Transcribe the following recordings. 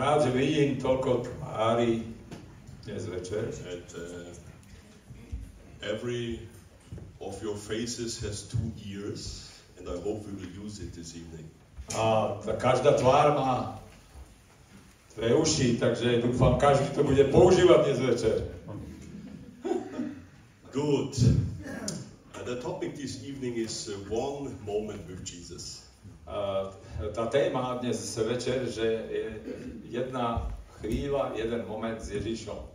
že vidím toľko tvári dnes večer. And uh, every of your faces has two ears, and I hope we will use it this evening. A tá každá tvár má dve uši, takže dúfam, každý to bude používať dnes večer. Good. And the topic this evening is uh, one moment with Jesus. Tá téma dnes večer, že je jedna chvíľa, jeden moment s Ježišom.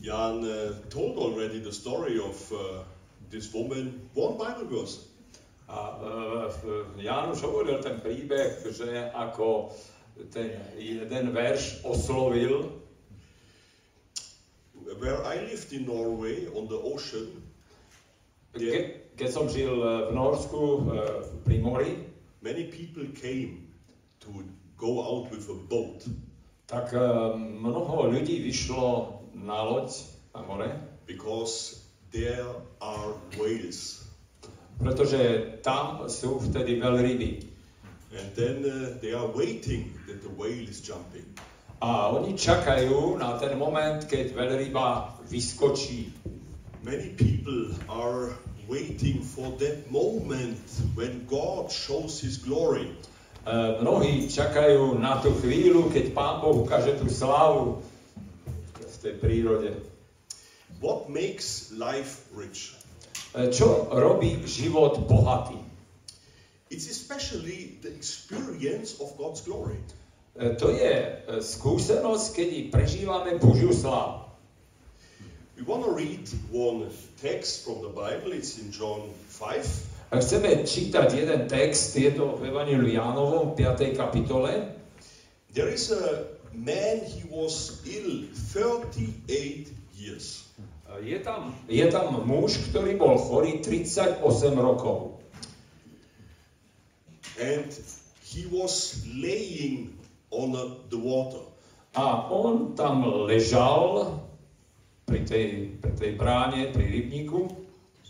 Jan uh, told already the story of uh, this woman, one Bible verse. A uh, Ján už hovoril ten príbeh, že ako ten jeden verš oslovil, Where I lived in Norway on the ocean, Ke, keď som žil v Norsku uh, pri mori, many people came to go out with a boat tak uh, mnoho ľudí vyšlo na loď na more, because there are whales. pretože tam sú vtedy veľryby. And then uh, they are waiting that the whale is jumping. A oni čakajú na ten moment, keď veľryba vyskočí. Many people are waiting for that moment when God shows His glory. Uh, mnohí čakajú na tú chvíľu, keď Pán Boh ukáže tú slávu v tej prírode. What makes life rich? Uh, čo robí život bohatý? It's especially the experience of God's glory. Uh, to je skúsenosť, kedy prežívame Božiu slávu. We want to read one text from the Bible. It's in John 5. A chceme čítať jeden text, je to v Evangeliu Jánovom, 5. kapitole. There is a man, he was ill 38 years. Je tam, je tam muž, ktorý bol chorý 38 rokov. And he was laying on the water. A on tam ležal pri tej, pri tej bráne, pri rybníku.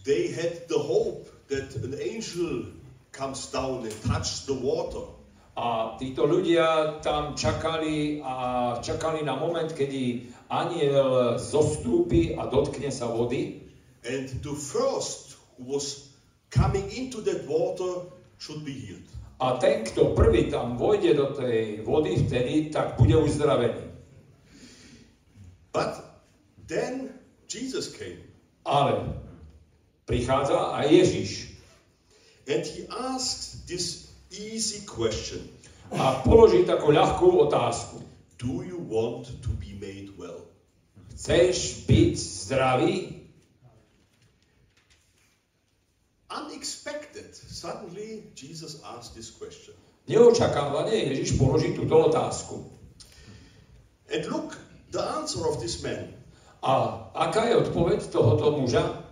They had the hope that an angel comes down and touches the water. A títo ľudia tam čakali a čakali na moment, kedy aniel zostúpi a dotkne sa vody. And the first who was coming into that water should be healed. A ten, kto prvý tam vojde do tej vody vtedy, tak bude uzdravený. But then Jesus came Ale prichádza aj Ježiš and he asked this easy question a položí takú ľahkú otázku. Do you want to be made well? Chceš byť zdravý? Unexpected. Suddenly, Jesus asked this question. Neočakávane Ježiš položí túto otázku. And look, the answer of this man A aká je odpoveď tohoto muža?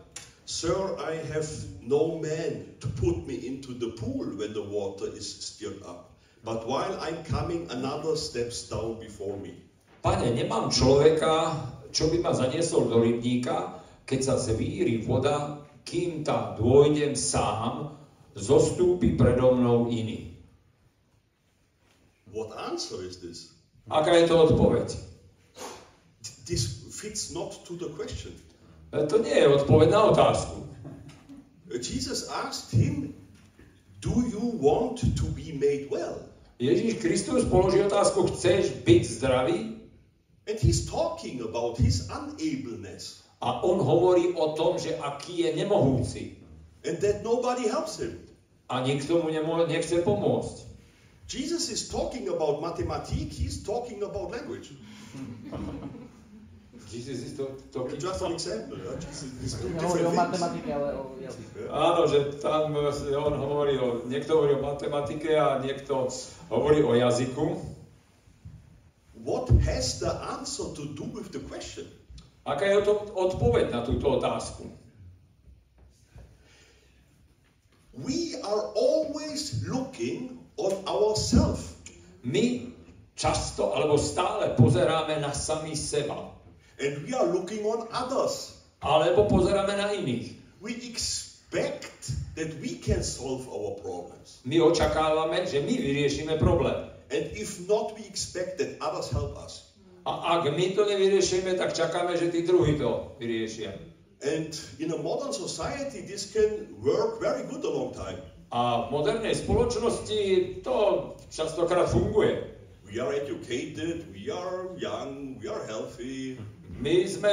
Sir, I have no man to put me into the pool when the water is stirred up. But while I'm coming, another steps down before me. Pane, nemám človeka, čo by ma zaniesol do rybníka, keď sa zvíri voda, kým tam dôjdem sám, zostúpi predo mnou iný. What answer is this? Aká je to odpoveď? This fits not to the question. E, To nie je odpoveď na otázku. Uh, Jesus asked him, Do you want to be made well? Ježiš Kristus položí otázku, chceš byť zdravý? And he's talking about his unableness A on hovorí o tom, že aký je nemohúci. and that nobody helps him. A nikto mu nemo- nechce pomôcť. Jesus is talking about mathematics, he's talking about language. Jesus is to, to, Just an example. Nehovorí o matematike, ale o jazyku. Áno, že tam e, on hovorí o, niekto hovorí o matematike a niekto hovorí o jazyku. What has the answer to do with the question? Aká je to odpoveď na túto otázku? We are always looking on ourselves. My často alebo stále pozeráme na sami seba. And we are looking on others. Alebo pozeráme na iných. We expect that we can solve our problems. My očakávame, že my vyriešime problém. And if not, we expect that others help us. A ak my to nevyriešime, tak čakáme, že tí druhí to vyriešia. And in a modern society, this can work very good a long time. A v modernej spoločnosti to častokrát funguje. We are educated, we are young, we are healthy, My sme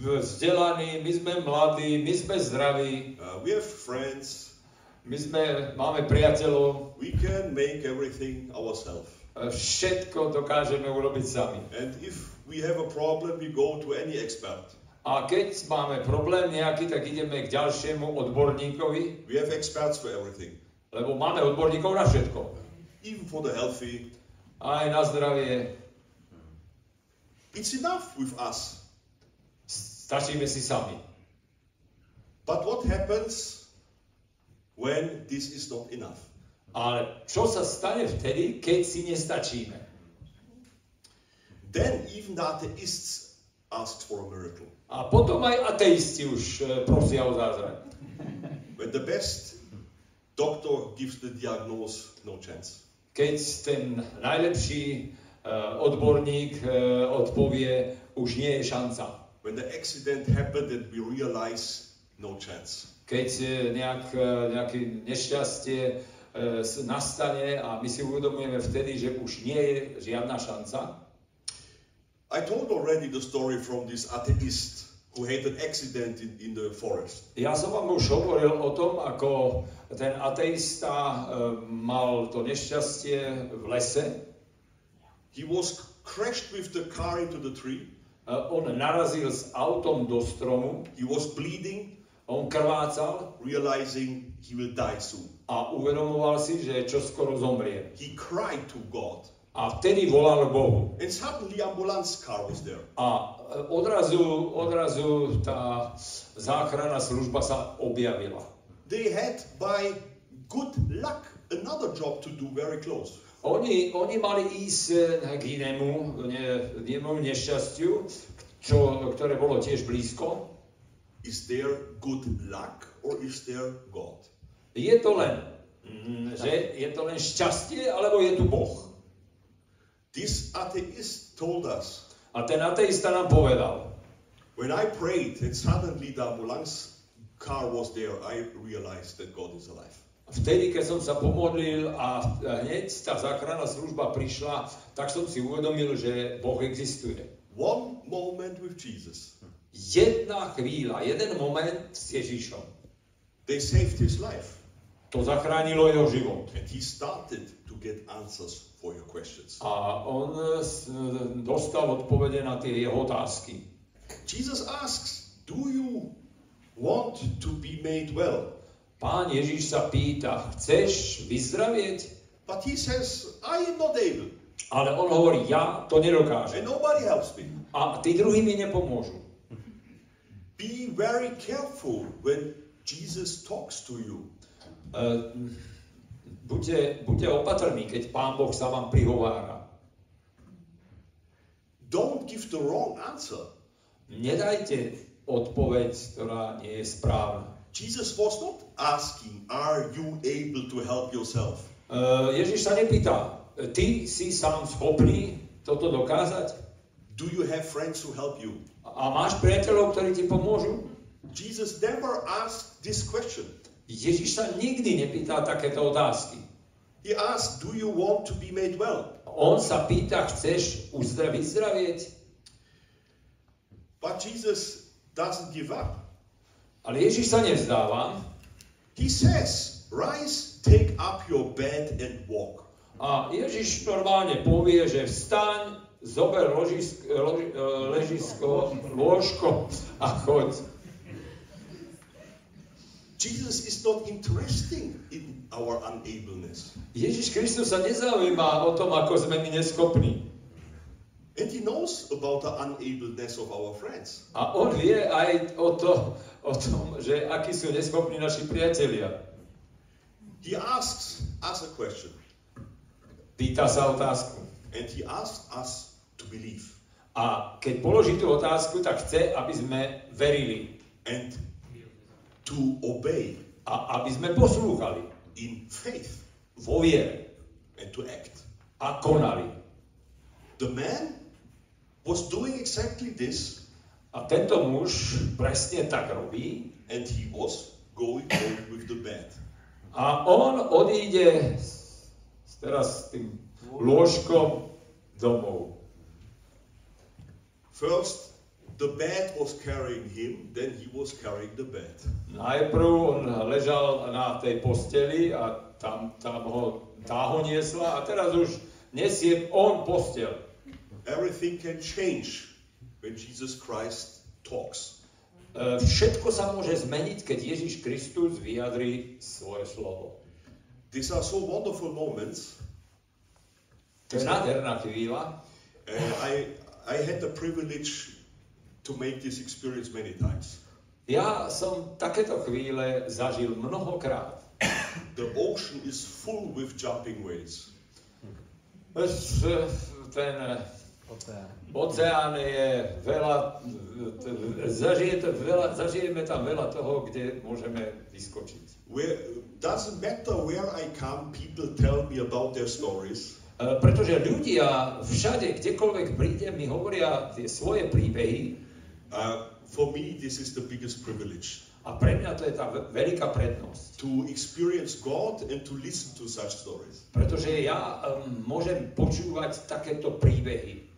vzdelaní, my sme mladí, my sme zdraví, uh, we have friends, my sme, máme priateľov, we can make everything ourselves. všetko dokážeme urobiť sami. And if we have a problem, we go to any expert. A keď máme problém nejaký, tak ideme k ďalšiemu odborníkovi, We have experts for everything, lebo máme odborníkov na všetko. even for the healthy. Aj na zdravie. It's enough with us. Stačíme si sami. But what happens when this is not enough? Ale čo sa stane vtedy, keď si nestačíme? Then even the atheists asked for a miracle. A potom aj ateisti už e, prosia o zázrak. When the best doctor gives the diagnosis, no chance. Keď ten najlepší odborník uh, odpovie, už nie je šanca. When the accident happened and we realize, no chance. Keď uh, nejak, nejaké nešťastie nastane a my si uvedomujeme vtedy, že už nie je žiadna šanca. I told already the story from this atheist who had an accident in, in the forest. Ja som vám už hovoril o tom, ako ten ateista mal to nešťastie v lese. He was crashed with the car into the tree. Uh, on narazil s autom do stromu, He was bleeding, on krvácal realizing he will die soon. a uvedomoval si, že čoskoro zomrie. He cried to God. A vtedy volal Bohu. And suddenly ambulance car was there. A e, odrazu, odrazu tá záchranná služba sa objavila. They had by good luck another job to do very close. Oni, oni mali ísť e, k inému, ne, inému nešťastiu, čo, ktoré bolo tiež blízko. Is there good luck or is there God? Je to len, mm, že je to len šťastie, alebo je tu Boh. This atheist told us A ten ateista nám povedal, when I prayed and suddenly the ambulance car was there, I realized that God is alive. Vtedy, keď som sa pomodlil a hneď tá záchranná služba prišla, tak som si uvedomil, že Boh existuje. One moment with Jesus, Jedna chvíľa, jeden moment s Ježišom. they saved his life. To zachránilo jeho život. And he started to get answers for your questions. A on e, s- dostal odpovede na tie jeho otázky. Jesus asks, Do you want to be made well? Pán Ježiš sa pýta, chceš vyzdravieť? But he says, I am not able, Ale on hovorí, ja to nedokážem. and nobody helps me. A tí druhí mi nepomôžu. Be very careful when Jesus talks to you. E, buďte, buďte opatrní, keď Pán Boh sa vám prihovára. Don't give the wrong answer. Nedajte odpoveď, ktorá nie je správna. Jesus was not asking, Are you able to help yourself? E, Ježiš sa nepýta, ty si sám schopný toto dokázať? Do you have friends who help you? A máš priateľov, ktorí ti pomôžu? Jesus never asked this question. Ježiš sa nikdy nepýta takéto otázky. He asked, Do you want to be made well? On sa pýta, chceš uzdraviť, vyzdravieť? But Jesus doesn't give up. Ale Ježiš sa nevzdáva He says, Rise, take up your bed and walk. a Ježiš normálne povie, že vstaň, zober ložisk, loži, e, ležisko, lôžko a choď. Jesus is not interested in our unableness. Ježiš Kristus sa nezaujíma o tom, ako sme my neschopní. And he knows about the unableness of our friends. A on vie aj o, to, o tom, že akí sú neschopní naši priatelia. He asks us a question, Pýta sa otázku. and he asks us to believe A keď položí tú otázku, tak chce, aby sme verili and to obey a aby sme poslúchali in faith vo viere. and to act. a konali. The man was doing exactly this, A tento muž presne tak robí and he was going home with the bed. a on odíde teraz s tým lôžkom domov. First, the bed was carrying him, then he was carrying the bed. Najprv on ležal na tej posteli a tam, tam ho, tá ho niesla a teraz už nesie on postel. Everything can change when Jesus Christ talks. Všetko sa môže zmeniť, keď Ježiš Kristus vyjadrí svoje slovo. These are so wonderful moments. To je nádherná chvíľa. I, I had the privilege to make this experience many times. Ja som takéto chvíle zažil mnohokrát. The ocean is full with jumping waves. Ten oceán je veľa, zažije to veľa, zažijeme tam veľa toho, kde môžeme vyskočiť. Where doesn't matter where I come, people tell me about their stories. E, Pretože ľudia všade, kdekoľvek príde, mi hovoria tie svoje príbehy Uh, for me, this is the biggest privilege a pre mňa to je tá ve- veľká prednosť. to experience God and to listen to such stories. Pretože ja um, môžem počúvať takéto príbehy.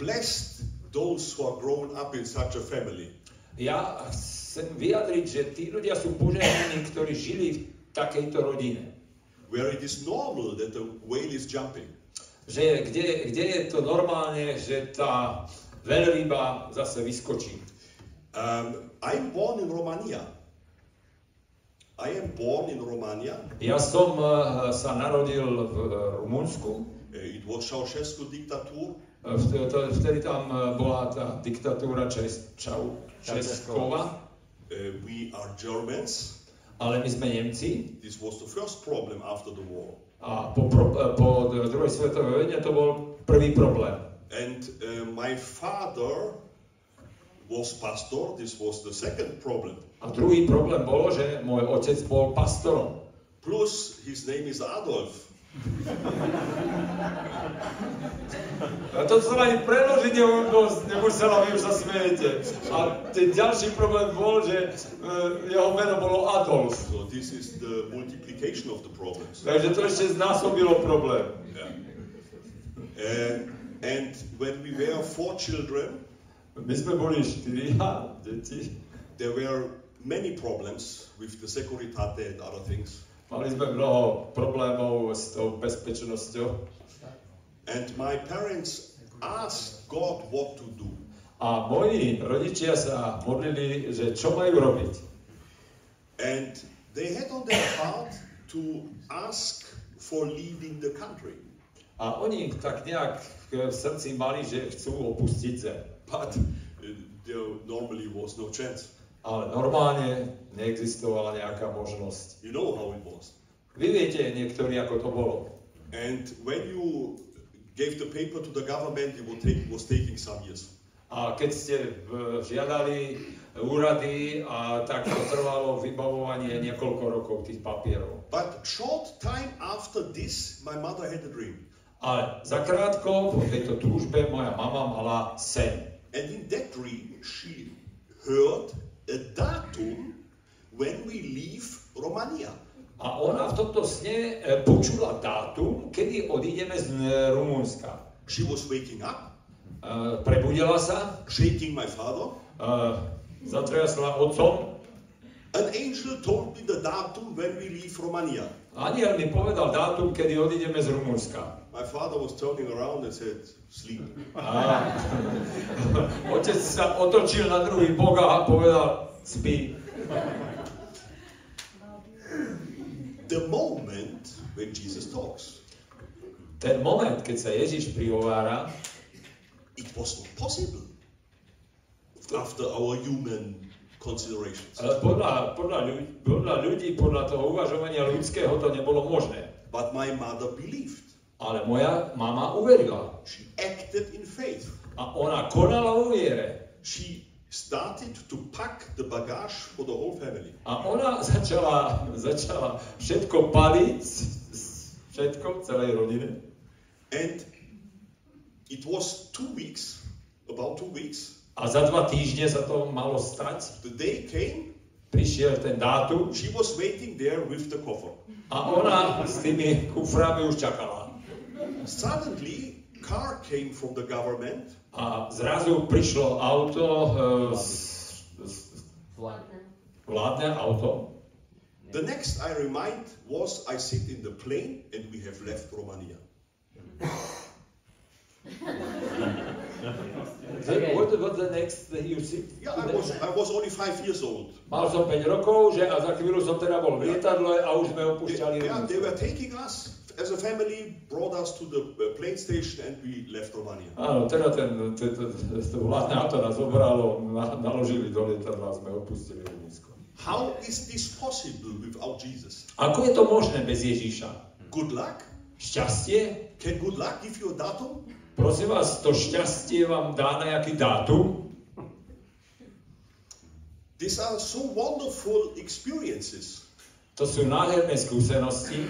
Blessed those who are grown up in such a family. Ja chcem vyjadriť, že tí ľudia sú požehnaní, ktorí žili v takejto rodine. where it is normal that the whale is jumping. Že kde, kde je to normálne, že tá veľryba zase vyskočí. Um, I'm born in Romania. I am born in Romania. Ja som uh, sa narodil v uh, Rumunsku. Uh, it was Ceausescu dictature. Uh, vtedy, tam uh, bola tá diktatúra Čes, Čau, Českova, Uh, we are Germans. ale my sme Nemci. This was the first problem after the war. A po, pro, po druhej svetovej vojne to bol prvý problém. And uh, my father was pastor. This was the second problem. A druhý problém bolo, že môj otec bol pastorom. Plus, his name is Adolf. A to sa ani preložiť nemus- nemusela, vy už sa smejete. A ten ďalší problém bol, že uh, jeho meno bolo Adolf. So this is the multiplication of the problems. Takže to ešte znásobilo problém. Yeah. Uh, and when we were four children, My sme boli štyria deti. there were many problems with the Securitate and other things. Mali sme mnoho problémov s tou bezpečnosťou. And my parents asked God what to do. A moji rodičia sa modlili, že čo majú robiť. And they had on their heart to ask for leaving the country. A oni tak nejak v srdci mali, že chcú opustiť zem. But uh, there normally was no chance. Ale normálne neexistovala nejaká možnosť. You know how it was. Vy viete niektorí, ako to bolo. And when you gave the paper to the government, it would take, was taking some years. A keď ste žiadali úrady, a tak to trvalo vybavovanie niekoľko rokov tých papierov. But short time after this, my mother had a dream. Ale zakrátko po tejto túžbe moja mama mala sen. And in that dream, she heard a datum when we leave Romania. A ona v tomto sne eh, počula dátum, kedy odídeme z eh, Rumunska. She was waking up, Eh, Prebudila sa, shaking my father. eh, zatriasla otcom. An angel told me the datum when we leave Romania. Aniel mi povedal dátum, kedy odídeme z Rumunska. My father was turning around and said, Sleep. A otec sa otočil na druhý bok a povedal, spí. The moment when Jesus talks, Ten moment, keď sa Ježiš prihovára, it was not possible after our human considerations. ale podľa, podľa, ľudí, podľa ľudí, podľa toho uvažovania ľudského to nebolo možné. But my mother believed. Ale moja mama uverila. She acted in faith. A ona konala vo viere. She started to pack the bagage for the whole family. A ona začala, začala všetko paliť, všetko celej rodine. And it was two weeks, about two weeks. A za dva týždne sa to malo stať. The day came, Prišiel ten dátum she was waiting there with the coffer. a ona s tými kuframi už čakala. Suddenly, car came from the government A zrazu prišlo auto, e, z, z, vládne auto. The next I remind was I sit in the plane and we have left Romania. The, what, what the next that you see? Yeah, I was I was only five years old. Mal som 5 rokov, že a za chvíľu som teda bol v lietadle a už sme They, opúšťali yeah, they were taking us as a family, brought us to the uh, plane station and we left Romania. Áno, teda ten, ten, ten, to vládne auto nás zobralo, na, naložili do lietadla a sme opustili Rumunsko. How is this possible without Jesus? Ako je to možné bez Ježíša? Good luck? Šťastie? Can good luck give you a datum? Prosím vás, to šťastie vám dá nejaký dátum? These are so wonderful experiences To sú nádherné skúsenosti,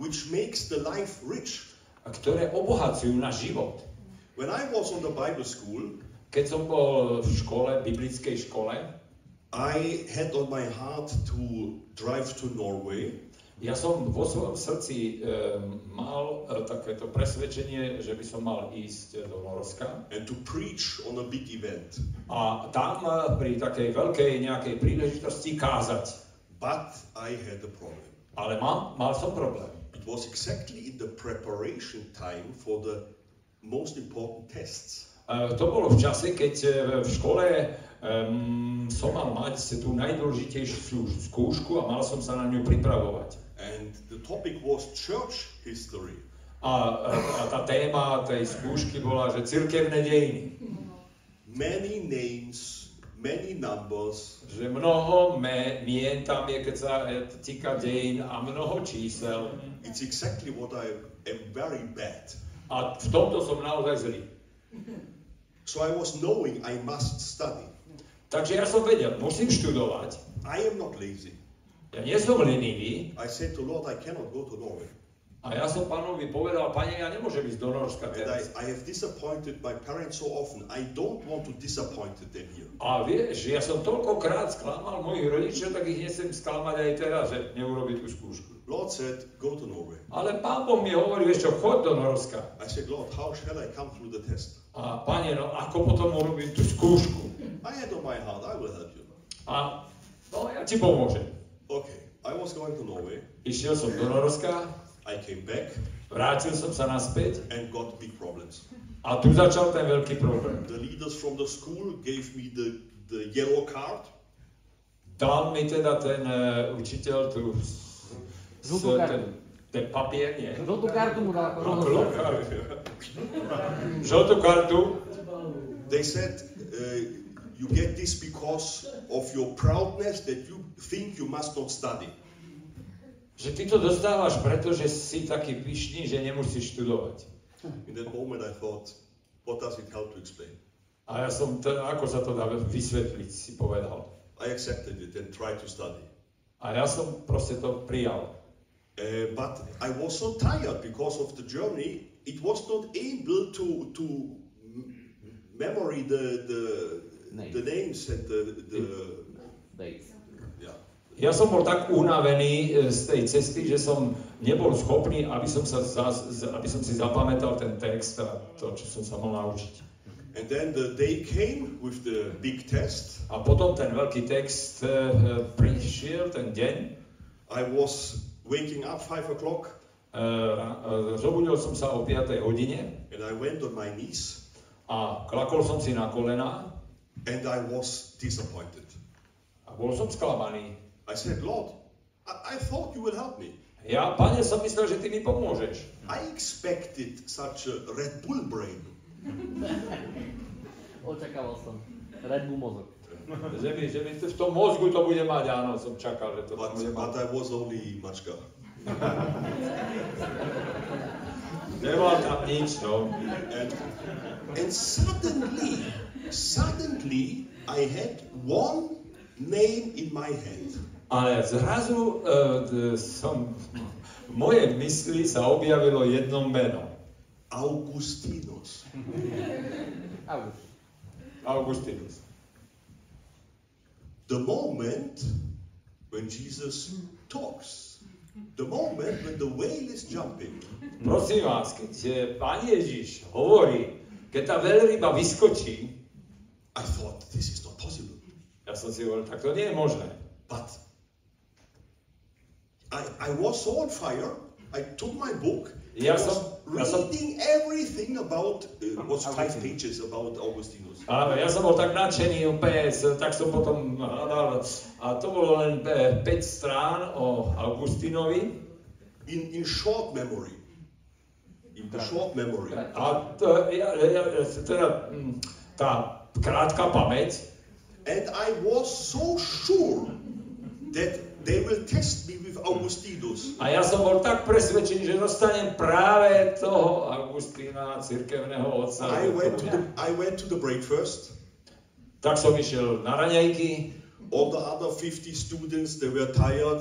which makes the life rich. a ktoré obohacujú náš život. When I was on the Bible school, Keď som bol v škole, biblickej škole, I had on my heart to drive to Norway ja som vo svojom srdci e, mal e, takéto presvedčenie, že by som mal ísť do Norska and to preach on a big event. a tam e, pri takej veľkej nejakej príležitosti kázať. But I had a problem. Ale mal, mal som problém. Was exactly in the preparation time for the most important tests. E, To bolo v čase, keď e, v škole um, som mal mať tú najdôležitejšiu skúšku a mal som sa na ňu pripravovať. And the topic was church history. A, a, a tá téma tej skúšky bola, že cirkevné dejiny. Many names, many numbers, Že mnoho mien tam je, keď sa e, týka dejín a mnoho čísel. It's exactly what I am very bad. A v tomto som naozaj zlý. So I was knowing I must study. Takže ja som vedel, musím študovať. I am not lazy. Ja nie som lenivý. I said to Lord, I cannot go to Norway. A ja som pánovi povedal, pane, ja nemôžem ísť do Norska And I, teraz. I have disappointed my parents so often. I don't want to disappoint them here. A vieš, ja som toľkokrát sklamal mojich rodičov, tak ich nechcem sklamať aj teraz, že neurobiť tú skúšku. Lord said, go to Norway. Ale pán Boh mi hovorí, vieš čo, choď do Norska. I said, Lord, how shall I come through the test? A pane, no ako potom urobím tú skúšku? I had on my heart, I will help you. A no, ja ti pomôžem. Okay, I was going to Norway. Išiel som do Norska, I came back vrátil som sa naspäť and got big problems. a tu začal ten veľký problém. The leaders from the school gave me the, the yellow card. Dal mi teda ten uh, učiteľ tu Žltú kartu. ten, ten papier, nie. Žltú kartu mu dal ako Žltú rozhodca. kartu. Žltú kartu. They said, uh, you get this because of your proudness that you think you must not study. Že ty to dostávaš, pretože si taký pyšný, že nemusíš študovať. In that moment I thought, what does it help to explain? A ja som, t- ako sa to dá vysvetliť, si povedal. I accepted it and tried to study. A ja som proste to prijal. Uh, but I was so tired because of the journey, it was not able to, to memory the, the, Names. the names and the, the Dates. yeah. Ja som bol tak unavený e, z tej cesty, že som nebol schopný, aby som, sa za, z- aby som si zapamätal ten text a to, čo som sa mal naučiť. And then the day came with the big test. A potom ten veľký text e, prišiel, ten deň. I was waking up five o'clock E, e, zobudil som sa o 5 hodine and I went on my knees a klakol som si na kolena and I was disappointed. a bol som sklamaný. I said, Lord, I, I thought you will help me. Ja, pane, som myslel, že ty mi pomôžeš. I expected such a Red Bull brain. Očakával som. Red Bull mozog. Že mi, že mi to v tom mozgu to bude mať, áno, som čakal, že to But, bude but mať. I was only Mačka. Nemal tam nič, no. And, and suddenly, suddenly, I had one name in my head. Ale zrazu uh, som, v mojej mysli sa objavilo jedno meno. Augustinus. August. Augustinus. The moment when Jesus talks, the moment when the whale is jumping, Prosím vás, keď eh, Pán Ježiš hovorí, keď tá veľryba vyskočí, I thought this is not possible. ja som si hovoril, tak to nie je možné. But I, I was so on fire. I took my book. Ja som- ja som- reading everything about uh, was five Augustinus. pages about Augustinus. Áno, ja som bol tak nadšený úplne, tak som potom hľadal, a to bolo len 5 strán o Augustinovi. In in short memory. In the short memory. A to, ja, ja, teda, mm, tá krátka pamäť, And I was so sure that they will test me with Augustinus. A ja som bol tak presvedčený, že dostanem práve toho Augustína, cirkevného otca. I went to the I went to the breakfast. Tak som išiel na raňajky, All the other 50 students they were tired.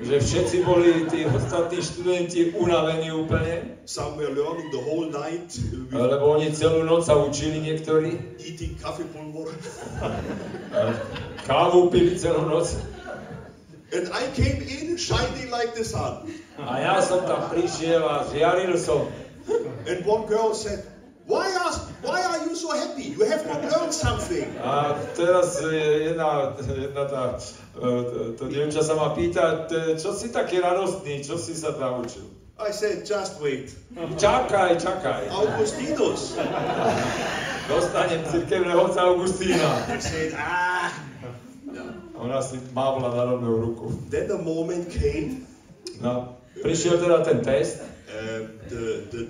že všetci boli tí ostatní študenti unavení úplne, Some were learning the whole night lebo oni celú noc sa učili niektorí, eating coffee pulver. kávu pili celú noc. And I came in shining like the sun. A ja som tam prišiel a žiaril som. And one girl said, why are, why are you so happy? You have not learned something. A teraz jedna, jedna tá, eh, to dievča sa ma pýta, "T- čo si taký radostný, čo si sa naučil? I said, just wait. Čakaj, čakaj. Augustinus. Dostanem cirkevného otca Augustína. I said, ah. A mávla na rovnou ruku. Then the moment came. No, prišiel teda ten test. Uh, the, the,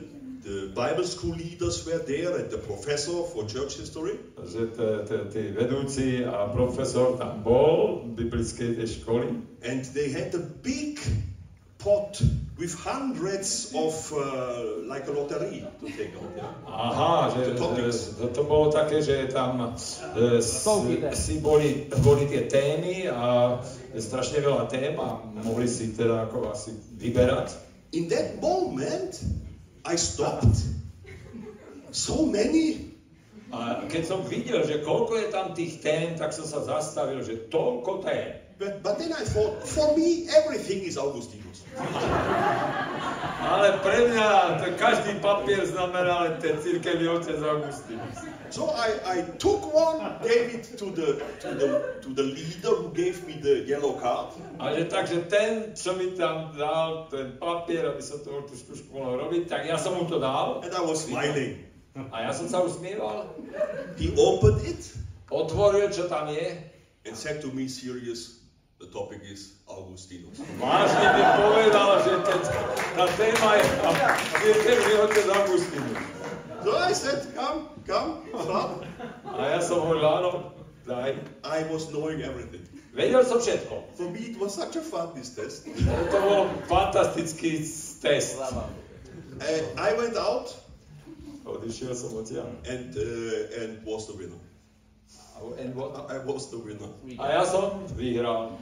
the Bible school leaders were there and the professor for church history. že tí vedúci a profesor tam bol tej školy And they had a big pot with hundreds of, uh, like a lottery to take out. Yeah? Aha, že, to, to bolo také, že tam s, tém. si boli, boli tie témy a strašne veľa tém a mohli si teda ako asi vyberať. In that moment, I stopped. So many. A keď som videl, že koľko je tam tých tém, tak som sa zastavil, že toľko tém. But, but then I thought, for me, everything is Augustinus. Ale pre mňa to každý papier znamená len ten cirkevný otec Augustinus. So I, I took one, gave it to the, to, the, to the leader who gave me the yellow card. A že takže ten, čo mi tam dal ten papier, aby som to tú skúšku mohol robiť, tak ja som mu to dal And I was smiling. a ja som sa usmieval, He opened it otvoril, čo tam je, and said to me, serious, the topic is Augustinus. vážne mi povedal, že ten, tá téma je cirkevný otec Augustinus. So I said, come, come, start. A ja som hovoril, áno, daj. I was knowing everything. Vedel som všetko. For me, it was such a fun, this test. To bol fantastický test. Zábavný. I went out Odišiel som odtiaľ. and, uh, and was the winner. And what? I was the winner. A ja som vyhral.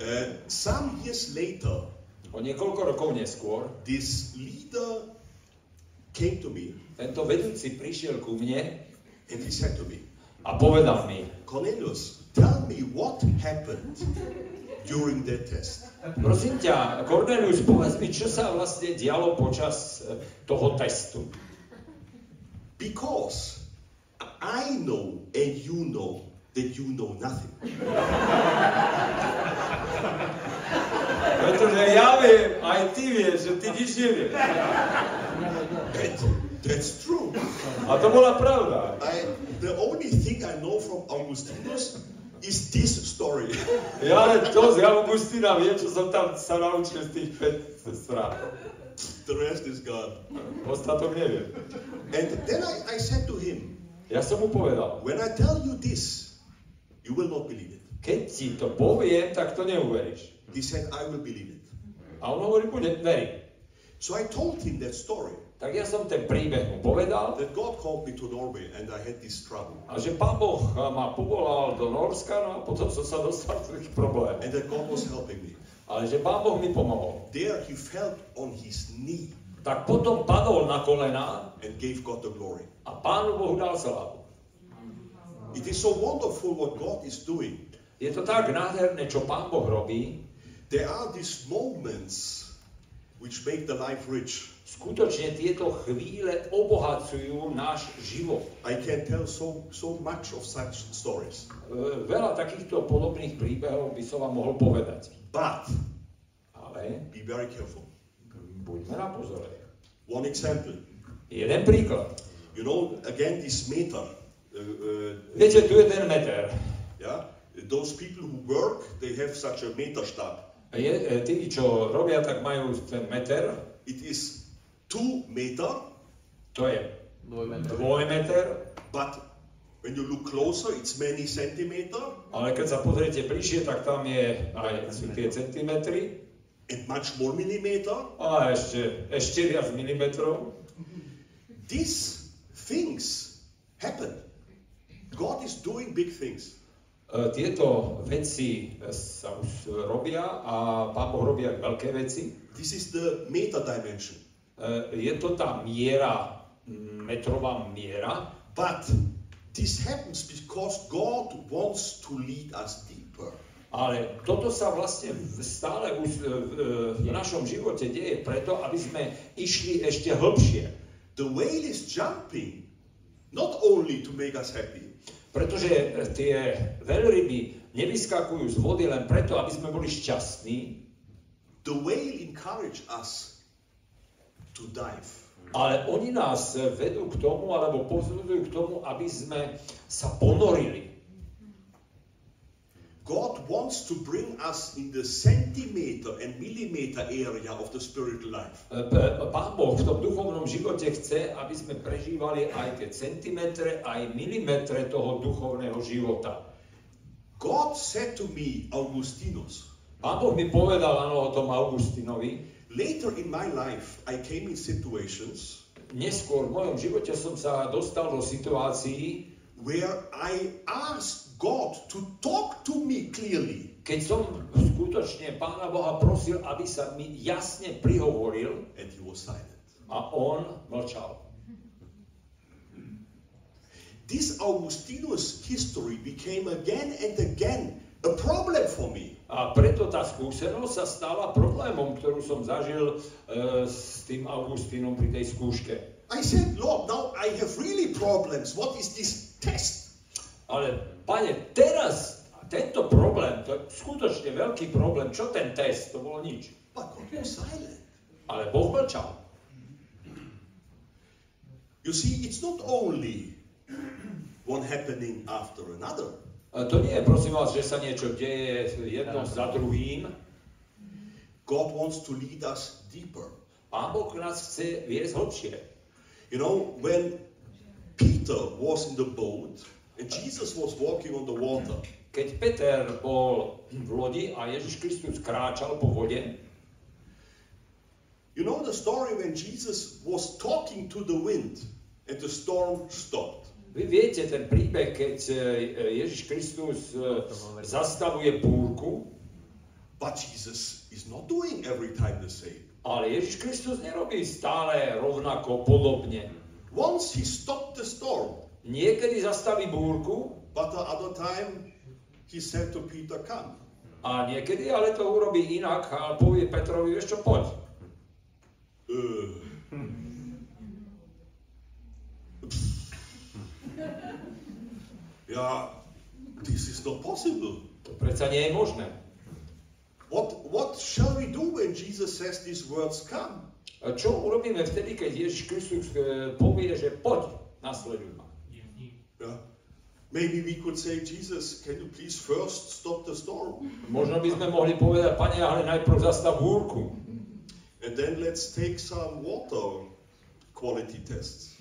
Uh, some years later, O niekoľko rokov neskôr this leader came to me tento vedúci prišiel ku mne and he said to me, a povedal mi, Cornelius, tell me what happened during that test. prosím ťa, Cornelius, povedz mi, čo sa vlastne dialo počas eh, toho testu. Because I know and you know that you know nothing. Viem, aj ty vieš, že ty nič nevieš. And that's true. A to bola pravda. I, the only thing I know from Augustinus is this story. Ja len to z Augustína viem, čo som tam sa naučil z 5 strán. The rest is gone. Ostatok neviem. And then I, I said to him, Ja som mu povedal, when I tell you this, you will not believe it. keď ti to poviem, tak to neuveríš. He said, I will believe it. A on hovorí, bude, verím. So I told him that story, Tak ja som ten príbeh mu povedal that God called me to Norway and I had this trouble. a že pán Boh ma povolal do Norska, no a potom som sa dostal do takých problémov. And that God was helping me. Ale že pán Boh mi pomohol. There he felt on his knee tak potom padol na kolena and gave God the glory. a Pánu Bohu dal slávu. It is so wonderful what God is doing. Je to tak nádherné, čo Pán Boh robí. There are these moments which make the life rich. Skutočne tieto chvíle obohacujú náš život. I can tell so so much of such stories. E, Veľa takýchto podobných príbehov by som vám mohol povedať. But Ale be very careful. Buďme na pozore. One example. Jeden príklad. You know, again, this meter. Uh, uh, Viete, tu je ten meter. yeah, those people who work, they have such a meterstab. Je, e, tí, čo robia, tak majú ten meter. It is two meter, To je Dvojmeter. dvojmeter, but when you look closer, it's many centimeter ale keď sa pozriete bližšie, tak tam je aj tie centimetry and much more millimeter. a ešte, ešte viac milimetrov. These things happen. God is doing big things. Tieto veci sa už robia a Pán Boh robí aj veľké veci. This is the meter dimension. Je to tá miera, metrová miera, But this happens because God wants to lead us. Ale toto sa vlastne stále už e, v, v našom živote deje preto, aby sme išli ešte hlbšie. The whale is jumping not only to make us happy, Pretože e, tie veľryby nevyskakujú z vody len preto, aby sme boli šťastní, the whale encourage us to dive. ale oni nás vedú k tomu, alebo povzbudzujú k tomu, aby sme sa ponorili. God wants to bring us in the centimeter and millimeter area of the spiritual life. E, Pán Boh v tom duchovnom živote chce, aby sme prežívali aj tie centimetre, aj milimetre toho duchovného života. God said to me, Augustinus, Pán Boh mi povedal áno o tom Augustinovi, later in my life I came in situations neskôr v mojom živote som sa dostal do situácií, where I asked God to talk to me clearly. keď som skutočne Pána Boha prosil, aby sa mi jasne prihovoril And he was silent. a on mlčal. This Augustinus history became again and again a problem for me. A preto tá skúsenosť sa stala problémom, ktorú som zažil e, s tým Augustínom pri tej skúške. I said, Lord, now I have really problems. What is this test? Ale, pane, teraz tento problém, to je skutočne veľký problém, čo ten test, to bolo nič. Ale Boh mlčal. You see, it's not only one happening after another. To nie je, prosím vás, že sa niečo deje jedno za druhým. God wants to lead us deeper. Pán Boh nás chce viesť hlbšie. You know, when Peter was in the boat and Jesus was walking on the water, Keď Peter bol v lodi a Ježiš Kristus kráčal po vode, you know the story when Jesus was talking to the wind and the storm stopped. vy viete ten príbeh, keď e, Ježiš Kristus e, zastavuje búrku, But Jesus is not doing every time the same. ale Ježiš Kristus nerobí stále rovnako podobne. Once he stopped the storm, Niekedy zastaví búrku but the other time he said to Peter, Come. a niekedy ale to urobí inak a povie Petrovi, vieš čo, poď. Uh, yeah, this is not possible. To predsa nie je možné. What, what shall we do when Jesus says these words, Come? Čo urobíme vtedy, keď Ježiš Kristus e, povie, že poď, nasleduj ma. Yeah. Maybe we could say, Jesus, can you please first stop the storm? Možno by sme mohli povedať, pane, ale najprv zastav búrku. And then let's take some water quality tests.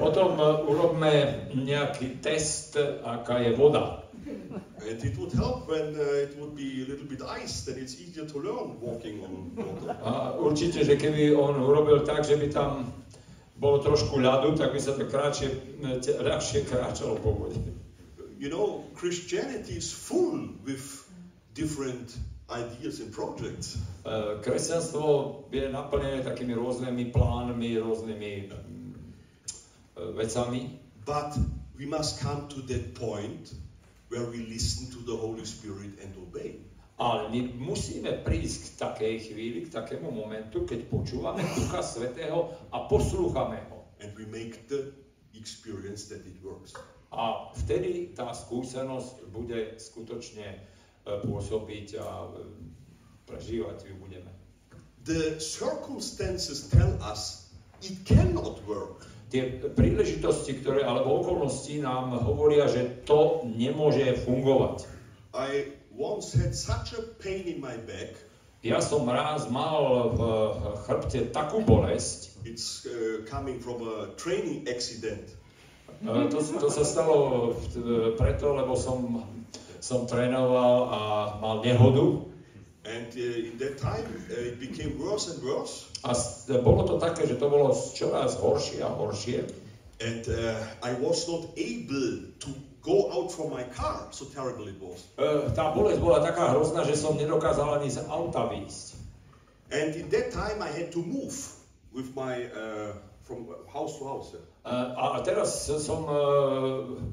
Potom e, urobme nejaký test, aká je voda. And it would help when uh, it would be a little bit ice, then it's easier to learn walking on water. A určite, že keby on urobil tak, že by tam bolo trošku ľadu, tak by sa to te- ľahšie kráčalo po vode. You know, Christianity is full with different ideas and projects. E, Kresťanstvo je naplnené takými rôznymi plánmi, rôznymi e, vecami, But we must come to that point where we listen to the Holy Spirit and obey. ale my musíme prísť k takej chvíli, k takému momentu, keď počúvame Ducha Svetého a poslúchame ho. And we make the experience that it works. A vtedy tá skúsenosť bude skutočne e, pôsobiť a e, prežívať ju budeme. The circumstances tell us it cannot work. Tie príležitosti, ktoré, alebo okolnosti nám hovoria, že to nemôže fungovať. I once had such a pain in my back. Ja som raz mal v chrbte takú bolesť, It's uh, coming from a training accident. e, to, to sa stalo preto, lebo som, som trénoval a mal nehodu. And uh, in that time, uh, it became worse and worse. A bolo to také, že to bolo čoraz horšie a horšie. And uh, I was not able to go out from my car, so terrible it was. E, Tá bolesť bola taká hrozná, že som nedokázal ani z auta výjsť. And in that time, I had to move with my uh, from house to house. yeah. E, A teraz som, e,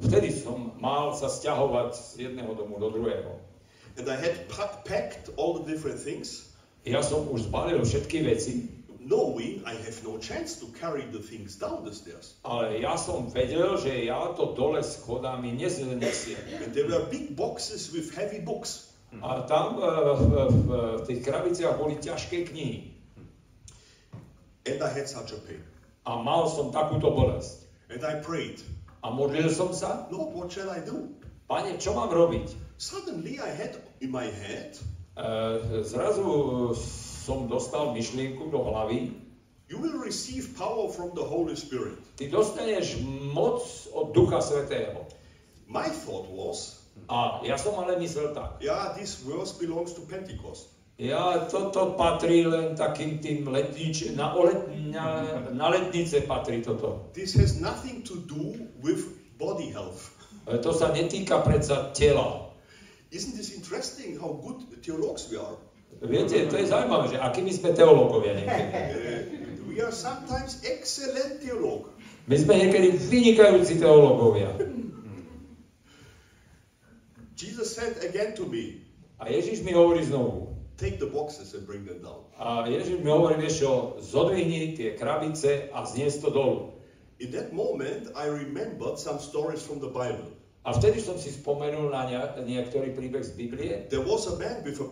vtedy som mal sa stiahovať z jedného domu do druhého. And I had pa- packed all the different things, Ja som už zbalil všetky veci, knowing I have no chance to carry the things down the stairs. ale ja som vedel, že ja to dole schodami neznesiem. And there were big boxes with heavy books. A tam e, v, tých krabiciach boli ťažké knihy. And I had such a pain. A mal som takúto bolesť. And I prayed, A modlil som sa, Lord, what shall I do? pane, čo mám robiť? Suddenly I had in my head, E, zrazu som dostal myšlienku do hlavy, you will receive power from the Holy Spirit. ty dostaneš moc od Ducha Svetého. My thought was, A ja som ale myslel tak. yeah, this verse belongs to Pentecost. Ja, toto patrí len takým tým letnič, na, olet, na, na letnice patrí toto. This has nothing to do with body health. E, To sa netýka predsa tela. Isn't this interesting how good theologues we are? Viete, to je zaujímavé, že akí my sme teológovia niekedy. Uh, we are sometimes excellent theologue. My sme niekedy vynikajúci teológovia. Jesus said again to me, A Ježiš mi hovorí znovu. take the boxes and bring them down. A Ježiš mi hovorí, vieš čo, zodvihni tie krabice a znies to dolu. In that moment, I remembered some stories from the Bible. A vtedy som si spomenul na niektorý príbeh z Biblie, There was a man with a,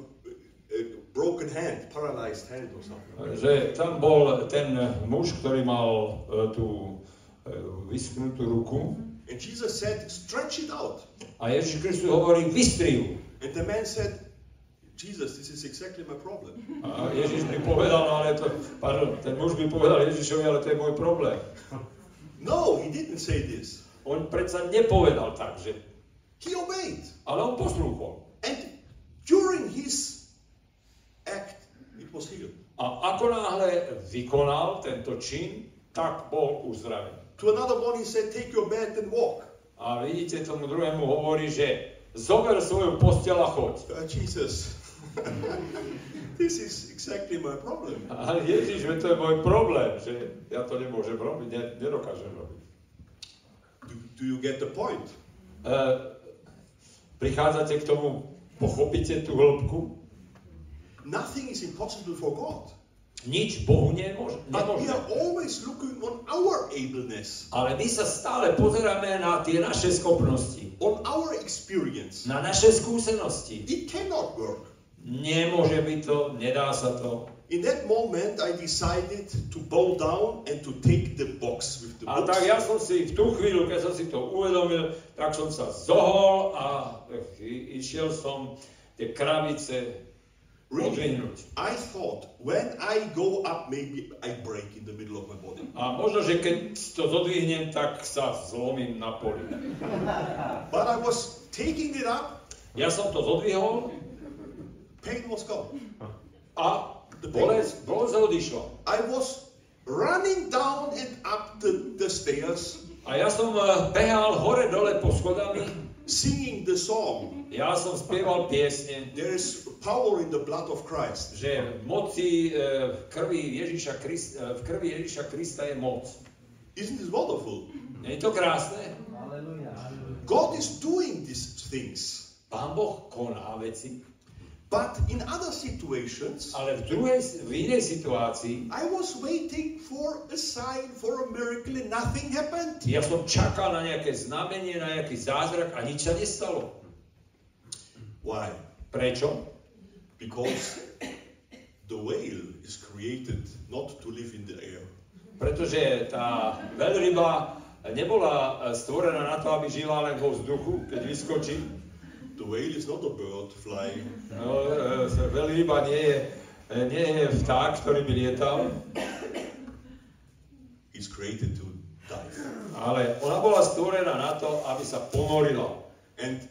broken hand, paralyzed hand or something. že tam bol ten muž, ktorý mal e, tú e, vyschnutú ruku And Jesus said, stretch it out. a Ježiš Kristus hovorí, vystri ju. And the man said, Jesus, this is exactly my problem. A Ježiš mi povedal, no ale to, pardon, ten muž mi povedal Ježišovi, ale to je môj problém. No, he didn't say this. On predsa nepovedal tak, že, He obeyed. ale on poslúchol. And during his act, it was healed. A ako náhle vykonal tento čin, tak bol uzdravený. To another one, he said, take your bed and walk. A vidíte, tomu druhému hovorí, že zober svoju posteľ a choď. Uh, Jesus, this is exactly my problem. A Ježiš, to je môj problém, že ja to nemôžem robiť, ne, nedokážem robiť. Do, you get the point? E, prichádzate k tomu, pochopíte tú hĺbku? Nothing is impossible for God. Nič Bohu nemôže, But we are always looking on our ableness, Ale my sa stále pozeráme na tie naše schopnosti, on our experience. na naše skúsenosti. It cannot work. Nemôže byť to, nedá sa to. In that moment, I decided to bow down and to take the box with the A tak ja som si v tú chvíľu, keď som si to uvedomil, tak som sa zohol a išiel som tie krabice Really. I thought when I go up, maybe I break in the middle of my body. A možno, že keď to zodvihnem, tak sa zlomím na poli. But I was taking it up, Ja som to zodvihol pain was gone. a bolesť, bolesť odišla. I was running down and up the, the stairs, A ja som eh, behal hore-dole po schodami, singing the song, Ja som spieval piesne, there is power in the blood of Christ. že moci e, v krvi Ježiša Krista, v krvi Ježiša Krista je moc. Isn't this wonderful? Nie je to krásne? Hallelujah. God is doing these things. Pán Boh koná veci, But in other situations, ale v druhej, v inej situácii I was waiting for a sign, for a miracle, and nothing happened. ja som čakal na nejaké znamenie, na nejaký zázrak a nič sa nestalo. Why? Prečo? Because the whale is created not to live in the air. Pretože tá veľryba nebola stvorená na to, aby žila len vo vzduchu, keď vyskočí. Whale is not a bird flying. No, e, veľryba nie je, nie je vták, ktorý by lietal, He's created to dive. ale ona bola stvorená na to, aby sa ponorila. And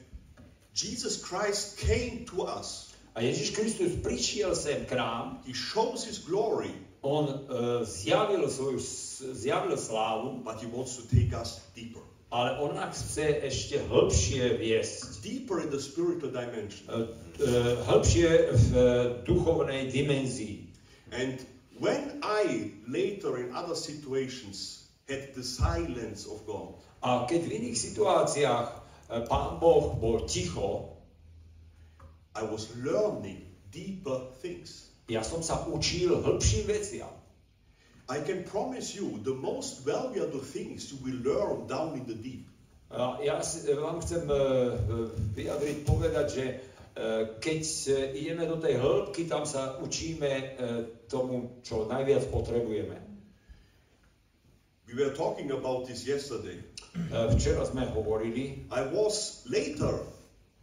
Jesus Christ came to us. A Ježiš Kristus prišiel sem k nám, He shows his glory, on e, zjavil svoju zjavil slávu, but he wants to take us deeper. Ale on nás chce ešte hĺbšie viesť. Deeper in the spiritual dimension. E, e, hĺbšie v e, duchovnej dimenzii. And when I later in other situations had the silence of God, A keď v iných situáciách Pán Boh bol ticho, I was learning deeper things. ja som sa učil hĺbším veciam. I can promise you the most valuable things you will learn down in the deep. Ja e, vám chcem e, e, vyjadriť, povedať, že keď ideme do tej hĺbky, tam sa učíme tomu, čo najviac potrebujeme. We were talking about this yesterday. Včera sme hovorili, I was later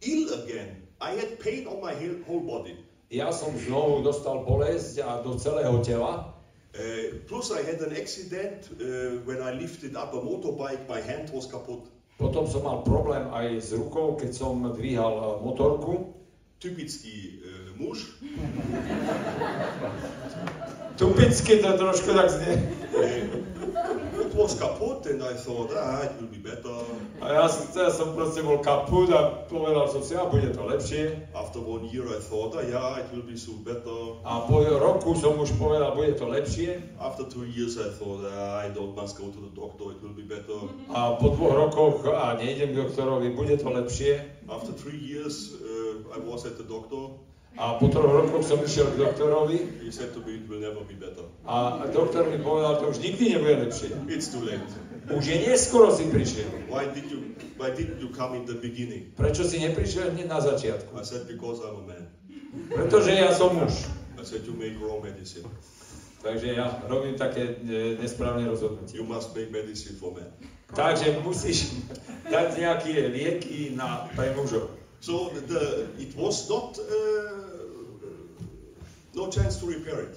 ill again. I had pain on my whole body. ja som znovu dostal bolesť a do celého tela. Uh, plus, I had an accident uh, when I lifted up a motorbike. My hand was kaput. Potom som mal problém aj s rukou, keď som dvíhal e, motorku. Typický uh, muž. Tupicky to trošku tak znie. Was kaput, and I thought, ah, it will be better. A ja, ja som proste bol kaput a povedal som si, a bude to lepšie. After one year, I thought, ah, yeah, it will be soon better. A po roku som už povedal, bude to lepšie. After two years, I thought, ah, I don't must go to the doctor. It will be better. A po dvoch rokoch, a nejdem k doktorovi, bude to lepšie. After three years, uh, I was at the doctor. A po troch rokoch som išiel k doktorovi He said to me, it will never be better. a doktor mi povedal, to už nikdy nebude lepšie. It's too late. Už je neskoro si prišiel. Why did you? Why didn't you come in the beginning? Prečo si neprišiel hneď na začiatku? I said because I'm a man. Pretože ja som muž. I said you make wrong medicine. Takže ja robím také e, nesprávne rozhodnutie. You must make medicine for men. Takže musíš dať nejaké lieky na, pre mužov. So the, the it was not uh, no chance to repair it.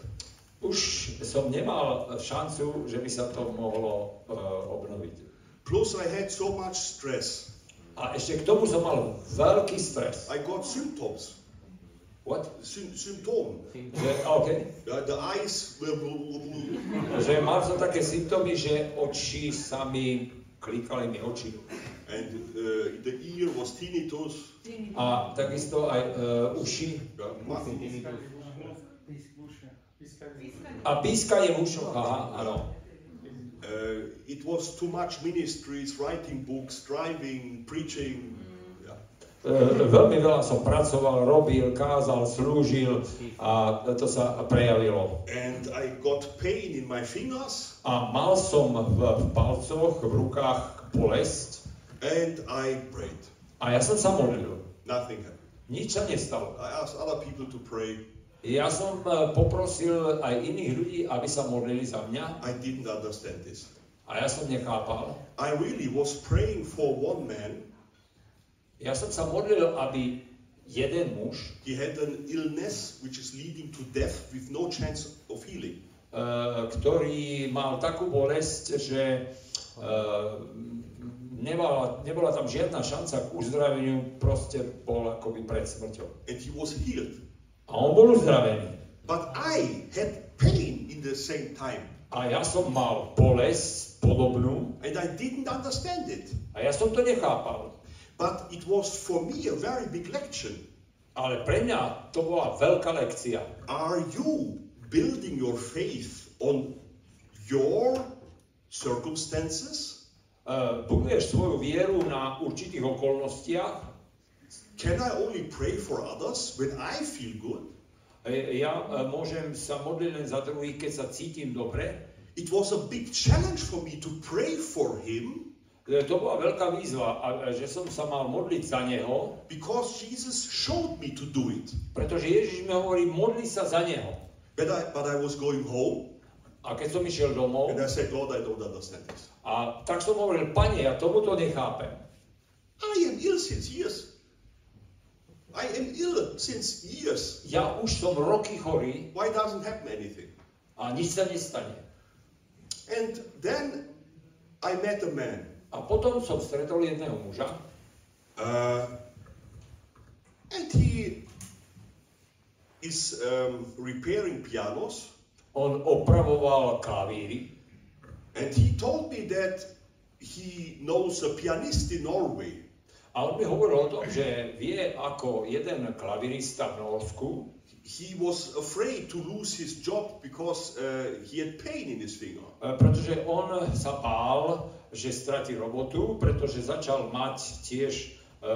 Už som nemal šancu, že by sa to mohlo e, obnoviť. Plus I had so much stress. A ešte k tomu som mal veľký stres. I got symptoms. What? Sym- symptom. Že, OK. Yeah, the eyes were blue, blue. Že mal som také symptómy, že oči sa mi, klikali mi oči. and uh, the ear was tinnitus. A takisto aj e, uši. Yeah, A pískanie v ušoch, aha, áno. Uh, it was too much ministries, writing books, driving, preaching. Yeah. E, veľmi veľa som pracoval, robil, kázal, slúžil a to sa prejavilo. And I got pain in my fingers, A mal som v, v palcoch, v rukách bolesť and I prayed. a ja som sa modlil. Nothing happened. Nič sa nestalo. I asked other people to pray. Ja som e, poprosil aj iných ľudí, aby sa modlili za mňa I didn't understand this. a ja som nechápal. I really was praying for one man. Ja som sa modlil, aby jeden muž, He had an illness which is leading to death with no chance of healing. e, ktorý mal takú bolesť, že e, nebola, nebola tam žiadna šanca k uzdraveniu, proste bol akoby pred smrťou. And he was healed. A on bol uzdravený. But I had pain in the same time. A ja som mal bolesť podobnú And I didn't understand it. a ja som to nechápal. But it was for me a very big lecture. Ale pre mňa to bola veľká lekcia. Are you building your faith on your circumstances? Uh, buduješ svoju vieru na určitých okolnostiach. Can I only pray for others when I feel good? E, Ja uh, môžem sa modliť len za druhých, keď sa cítim dobre. It was a big challenge for me to pray for him E, To bola veľká výzva, že som sa mal modliť za neho, because Jesus showed me to do it. pretože Ježiš mi hovorí, modli sa za neho. But I, but I was going home A keď som išiel domov, and I said, Lord, I don't understand this. a tak som hovoril, pane, ja tomuto nechápem. I am ill since years. I am ill since years. Ja už som roky chorý Why doesn't happen anything? a nič sa nestane. And then I met a man. A potom som stretol jedného muža, Uh, and he is um, repairing pianos. on opravoval klavíry And he told me that he knows a pianist in Norway. A on mi hovoril o tom, že vie ako jeden klavirista v Norsku, He was afraid to lose his job because uh, he had pain in his finger. e, pretože on sa bál, že stratí robotu, pretože začal mať tiež e,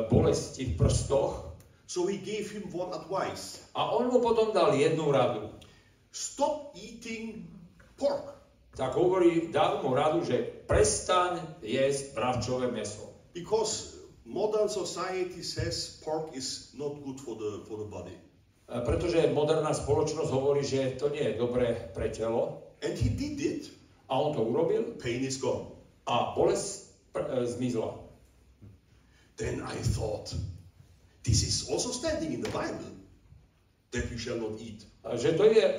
bolesti v prstoch So he gave him one advice a on mu potom dal jednu radu. stop eating pork. Tak hovorí, dal mu radu, že prestaň jesť bravčové meso. Because modern society says pork is not good for the, for the body. E, Pretože moderná spoločnosť hovorí, že to nie je dobré pre telo And he did it, a on to urobil pain is gone. a bolesť pr- e, zmizla. Then I thought, this is also standing in the Bible that we shall not eat. A Že to je, e,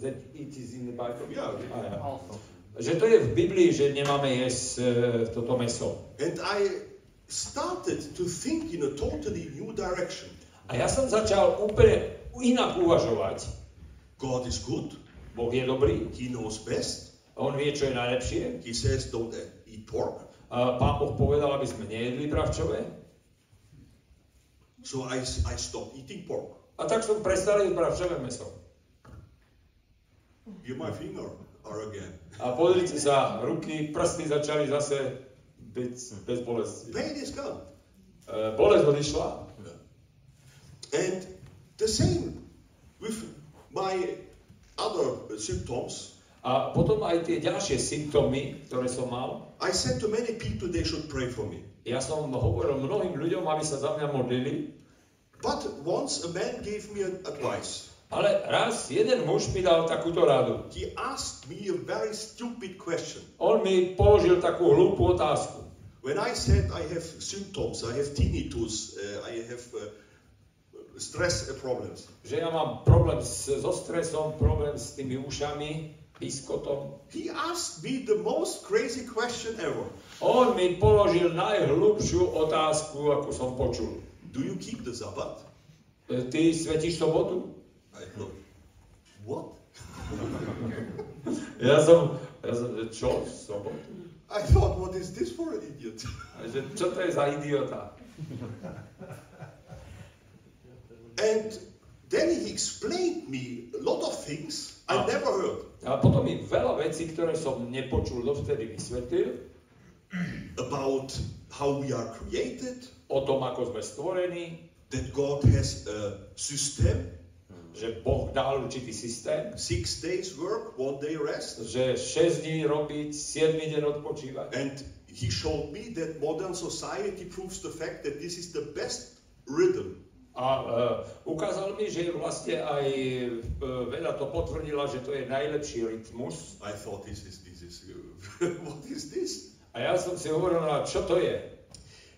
that it is in the Bible. Yeah. A ja. Also. Že to je v Biblii, že nemáme jesť toto meso. And I started to think in a totally new direction. A ja som začal úplne inak uvažovať. God is good, Boh je dobrý, He knows best. on vie, čo je najlepšie. He says, don't eat pork. A pán Boh povedal, aby sme nejedli bravčové. So I, I stopped eating pork. A tak som prestal jesť bravčové meso. Here my finger are again. A pozrite sa, ruky, prsty začali zase byť bez bolesti. Pain is gone. E, bolesť odišla. And the same with my other symptoms. A potom aj tie ďalšie symptómy, ktoré som mal, I said to many people they should pray for me. ja som hovoril mnohým ľuďom, aby sa za mňa modlili, But once a man gave me an advice. ale raz jeden muž mi dal takúto radu. He asked me a very stupid question. On mi položil takú hlúpu otázku. When I said I have symptoms, I have tinnitus, uh, I have uh, stress problems. Že ja mám problém s, so stresom, problém s tými ušami, piskotom. He asked me the most crazy question ever. On mi položil najhlubšiu otázku, akú som počul. Do you keep the Sabbath? Ty svetíš sobotu? I thought, what? Ja som, ja som čo? Sobotu? I thought, what is this for an idiot? A že čo to je za idiota? And then he explained me a lot of things I Ah. never heard A potom mi veľa vecí, ktoré som nepočul dovtedy vysvetlil, about how we are created, o tom, ako sme stvorení, that God has a system, že Boh dal určitý systém, six days work, one day rest. že 6 dní robiť, 7 deň odpočívať. And he showed me that modern society proves the fact that this is the best rhythm. A uh, ukázal mi, že vlastne aj uh, veda to potvrdila, že to je najlepší rytmus. I thought, this is, this is, uh, what is this? A ja som si hovoril, no čo to je?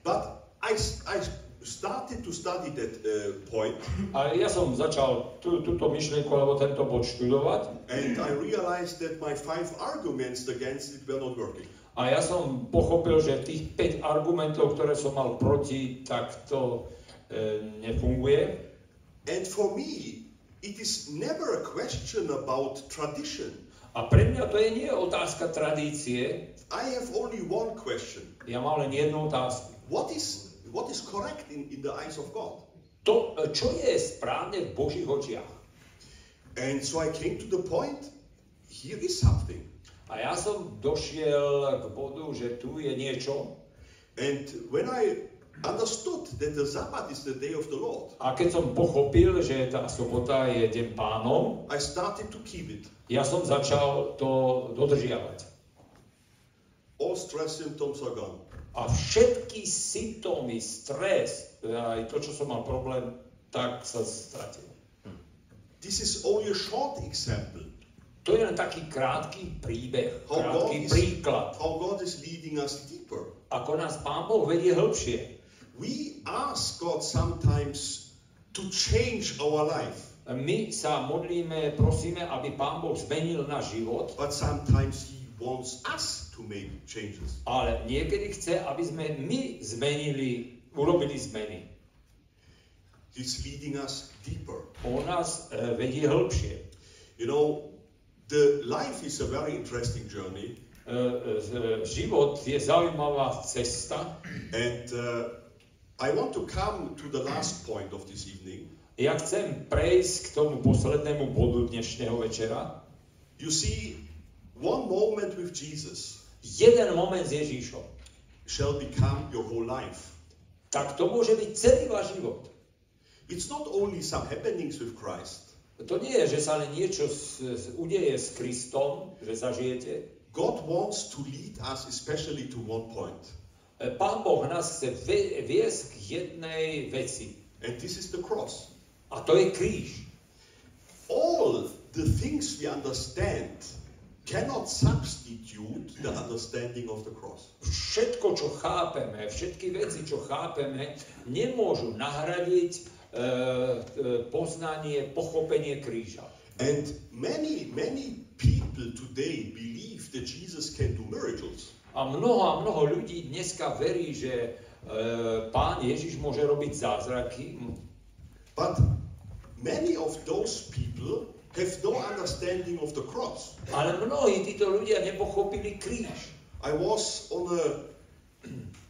But I, I started to study that uh, point, A ja som začal tú, túto myšlienku alebo tento bod študovať and I realized that my five arguments against it were not working. a ja som pochopil, že tých 5 argumentov, ktoré som mal proti, tak to e, nefunguje. And for me, it is never a question about tradition. A pre mňa to je nie otázka tradície, I have only one question. ja mám len jednu otázku. What is what is correct in, in the eyes of God. To, čo je správne v Božích očiach. And so I came to the point, here is something. A ja som došiel k bodu, že tu je niečo. And when I understood that the Sabbath is the day of the Lord, A keď som pochopil, že tá sobota je deň pánov, I started to keep it. ja som začal to dodržiavať. All stress symptoms are gone. A všetky symptómy, stres, aj to, čo som mal problém, tak sa stratil. This is only a short example To je len taký krátky príbeh, how God, krátky is, príklad, how God is leading us deeper. ako nás Pán Boh vedie hĺbšie. We ask God sometimes to change our life, My sa modlíme, prosíme, aby Pán Boh zmenil náš život, but sometimes He wants us to make changes. ale niekedy chce, aby sme my zmenili, urobili zmeny. He's leading us deeper. On nás e, vedie hĺbšie. You know, the life is a very interesting journey, E, e, život je zaujímavá cesta. and uh, I want to come to the last point of this evening. Ja chcem prejsť k tomu poslednému bodu dnešného večera. You see, one moment with Jesus Jeden moment s Ježíšom. shall become your whole life. Tak to môže byť celý váš život. It's not only some happenings with Christ. To nie je, že sa len niečo udeje s Kristom, že zažijete. God wants to lead us especially to one point, E, Pán Boh nás chce viesť k jednej veci. and this is the cross. A to je kríž. All the things we understand cannot substitute the understanding of the cross. Všetko, čo chápeme, všetky veci, čo chápeme, nemôžu nahradiť e, poznanie, pochopenie kríža. And many, many people today believe that Jesus can do miracles. A mnoho a mnoho ľudí dneska verí, že e, Pán Ježiš môže robiť zázraky, But many of those people have no understanding of the cross. ale mnohí títo ľudia nepochopili kríž. I was on a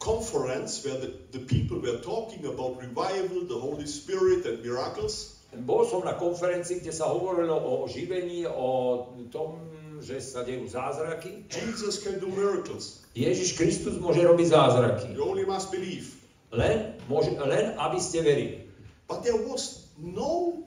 conference where the, the people were talking about revival, the Holy Spirit, and miracles. Bol som na konferencii, kde sa hovorilo o oživení, o tom, že sa dejú zázraky. Jesus can do miracles. Ježiš Kristus môže robiť zázraky. You only must believe. Len, môže, len aby ste verili. But there was no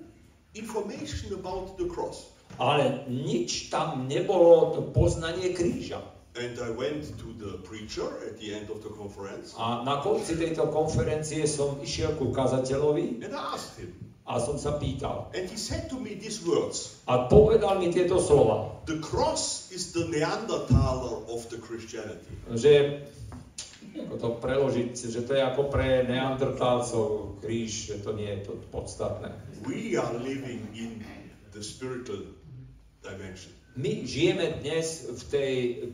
information about the cross. Ale nič tam nebolo to poznanie kríža. And I went to the preacher at the end of the conference A na konci tejto konferencie som išiel ku kazateľovi and I asked him. a som sa pýtal. And he said to me these words A povedal mi tieto slova, The cross is the Neanderthaler of the Christianity. že ako to preložiť, že to je ako pre neandertálcov kríž, že to nie je to podstatné. We are living in the spiritual dimension. My žijeme dnes v tej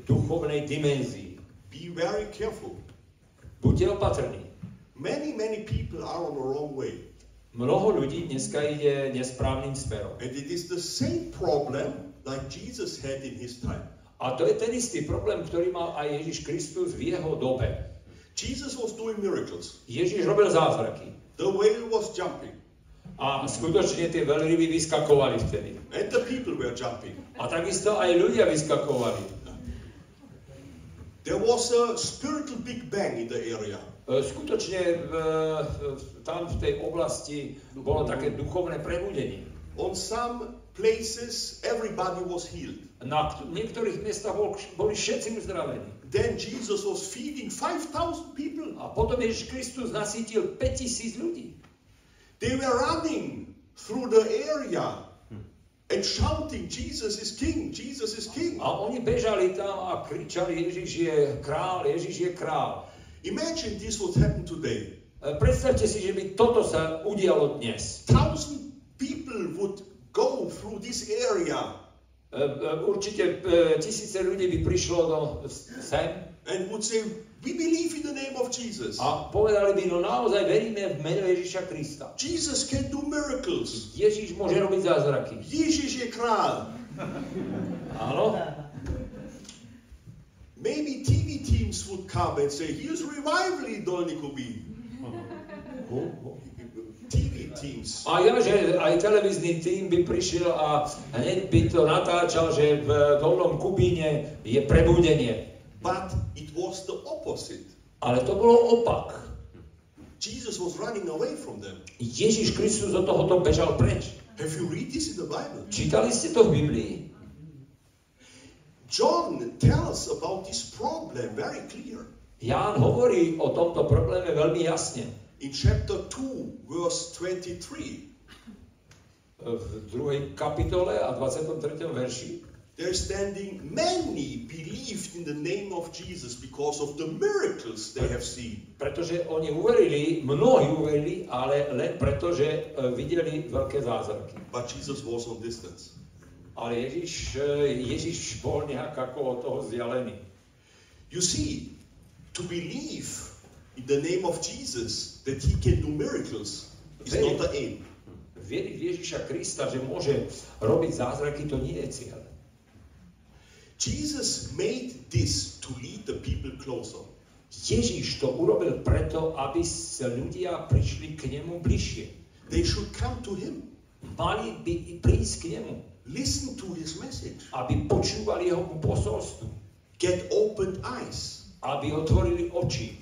duchovnej dimenzii. Be very careful. Buďte opatrní. Many, many people are on the wrong way. Mnoho ľudí dneska ide nesprávnym smerom. And it is the same problem like Jesus had in his time. A to je ten istý problém, ktorý mal aj Ježiš Kristus v jeho dobe. Jesus was doing miracles. Ježiš robil zázraky. The whale was jumping, A skutočne tie veľryby vyskakovali vtedy. and the people were jumping. A takisto aj ľudia vyskakovali. There was a spiritual big bang in the area. E, Skutočne v, v, tam v tej oblasti bolo také duchovné prebudenie. On some places, everybody was healed. Na niektorých miestach bol, boli všetci uzdravení. Then Jesus was feeding 5,000 people. A potom Ježiš Kristus nasítil 5000 ľudí. They were running through the area and shouting, Jesus is king, Jesus is king. A oni bežali tam a kričali, Ježiš je král, Ježiš je král. Imagine this would happen today. E, Predstavte si, že by toto sa udialo dnes. Thousand people would go through this area E, e, Určite e, tisíce ľudí by prišlo do sem and would say, we believe in the name of Jesus. a povedali by, no naozaj veríme v meno Ježiša Krista. Jesus can do miracles. Ježiš môže robiť zázraky. Ježiš je král. Áno? Maybe TV teams would come and say, here's revival in Dolny Kubín. TV teams. A ja, že aj televízny tým by prišiel a hneď by to natáčal, že v Dolnom Kubíne je prebudenie. But it was the opposite. Ale to bolo opak. Jesus was running away from them. Ježiš Kristus od tohoto bežal preč. Have you read this in the Bible? Čítali ste to v Biblii? John tells about this problem very clear. Ján hovorí o tomto probléme veľmi jasne. In chapter 2, verse 23, V druhej kapitole a 23. verši there standing many believed in the name of Jesus because of the miracles they have seen. Pretože oni uverili, mnohí uverili, ale len preto, že e, videli veľké zázraky. But Jesus was on distance. Ale Ježiš, e, Ježiš bol nejak ako od toho vzdialený. You see, to believe in the name of Jesus that he can do miracles is not the aim. Vieriť v Ježiša Krista, že môže robiť zázraky, to nie je cieľ. Jesus made this to lead the people closer. Ježiš to urobil preto, aby sa ľudia prišli k nemu bližšie. They should come to him, Mali by prísť k nemu, listen to his message, aby počúvali jeho posolstvo, get opened eyes, aby otvorili oči,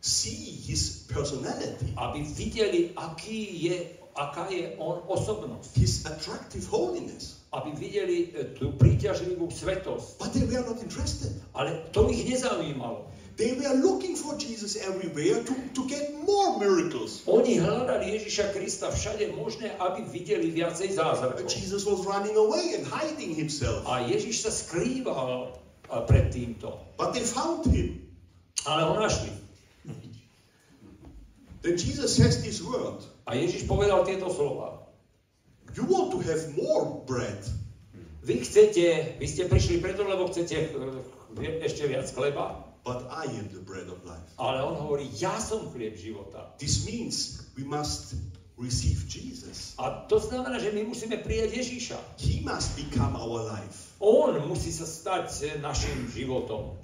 see his personality, aby videli, aký je, aká je on osobnosť, his attractive holiness. aby videli e, tú príťažlivú svetosť. But they were not interested. Ale to ich nezaujímalo. They were looking for Jesus everywhere to, to get more miracles. Oni hľadali Ježiša Krista všade možné, aby videli viacej zázrakov. Jesus was running away and hiding himself. A Ježiš sa skrýval a, pred týmto. But they found him. Ale ho našli. Then Jesus says this word A Ježiš povedal tieto slova. You want to have more bread. Vy chcete, vy ste prišli preto, lebo chcete eh, ešte viac chleba, But I am the bread of life. ale on hovorí, ja som chlieb života. This means we must receive Jesus. A to znamená, že my musíme prijať Ježiša. He must become our life. On musí sa stať eh, našim životom.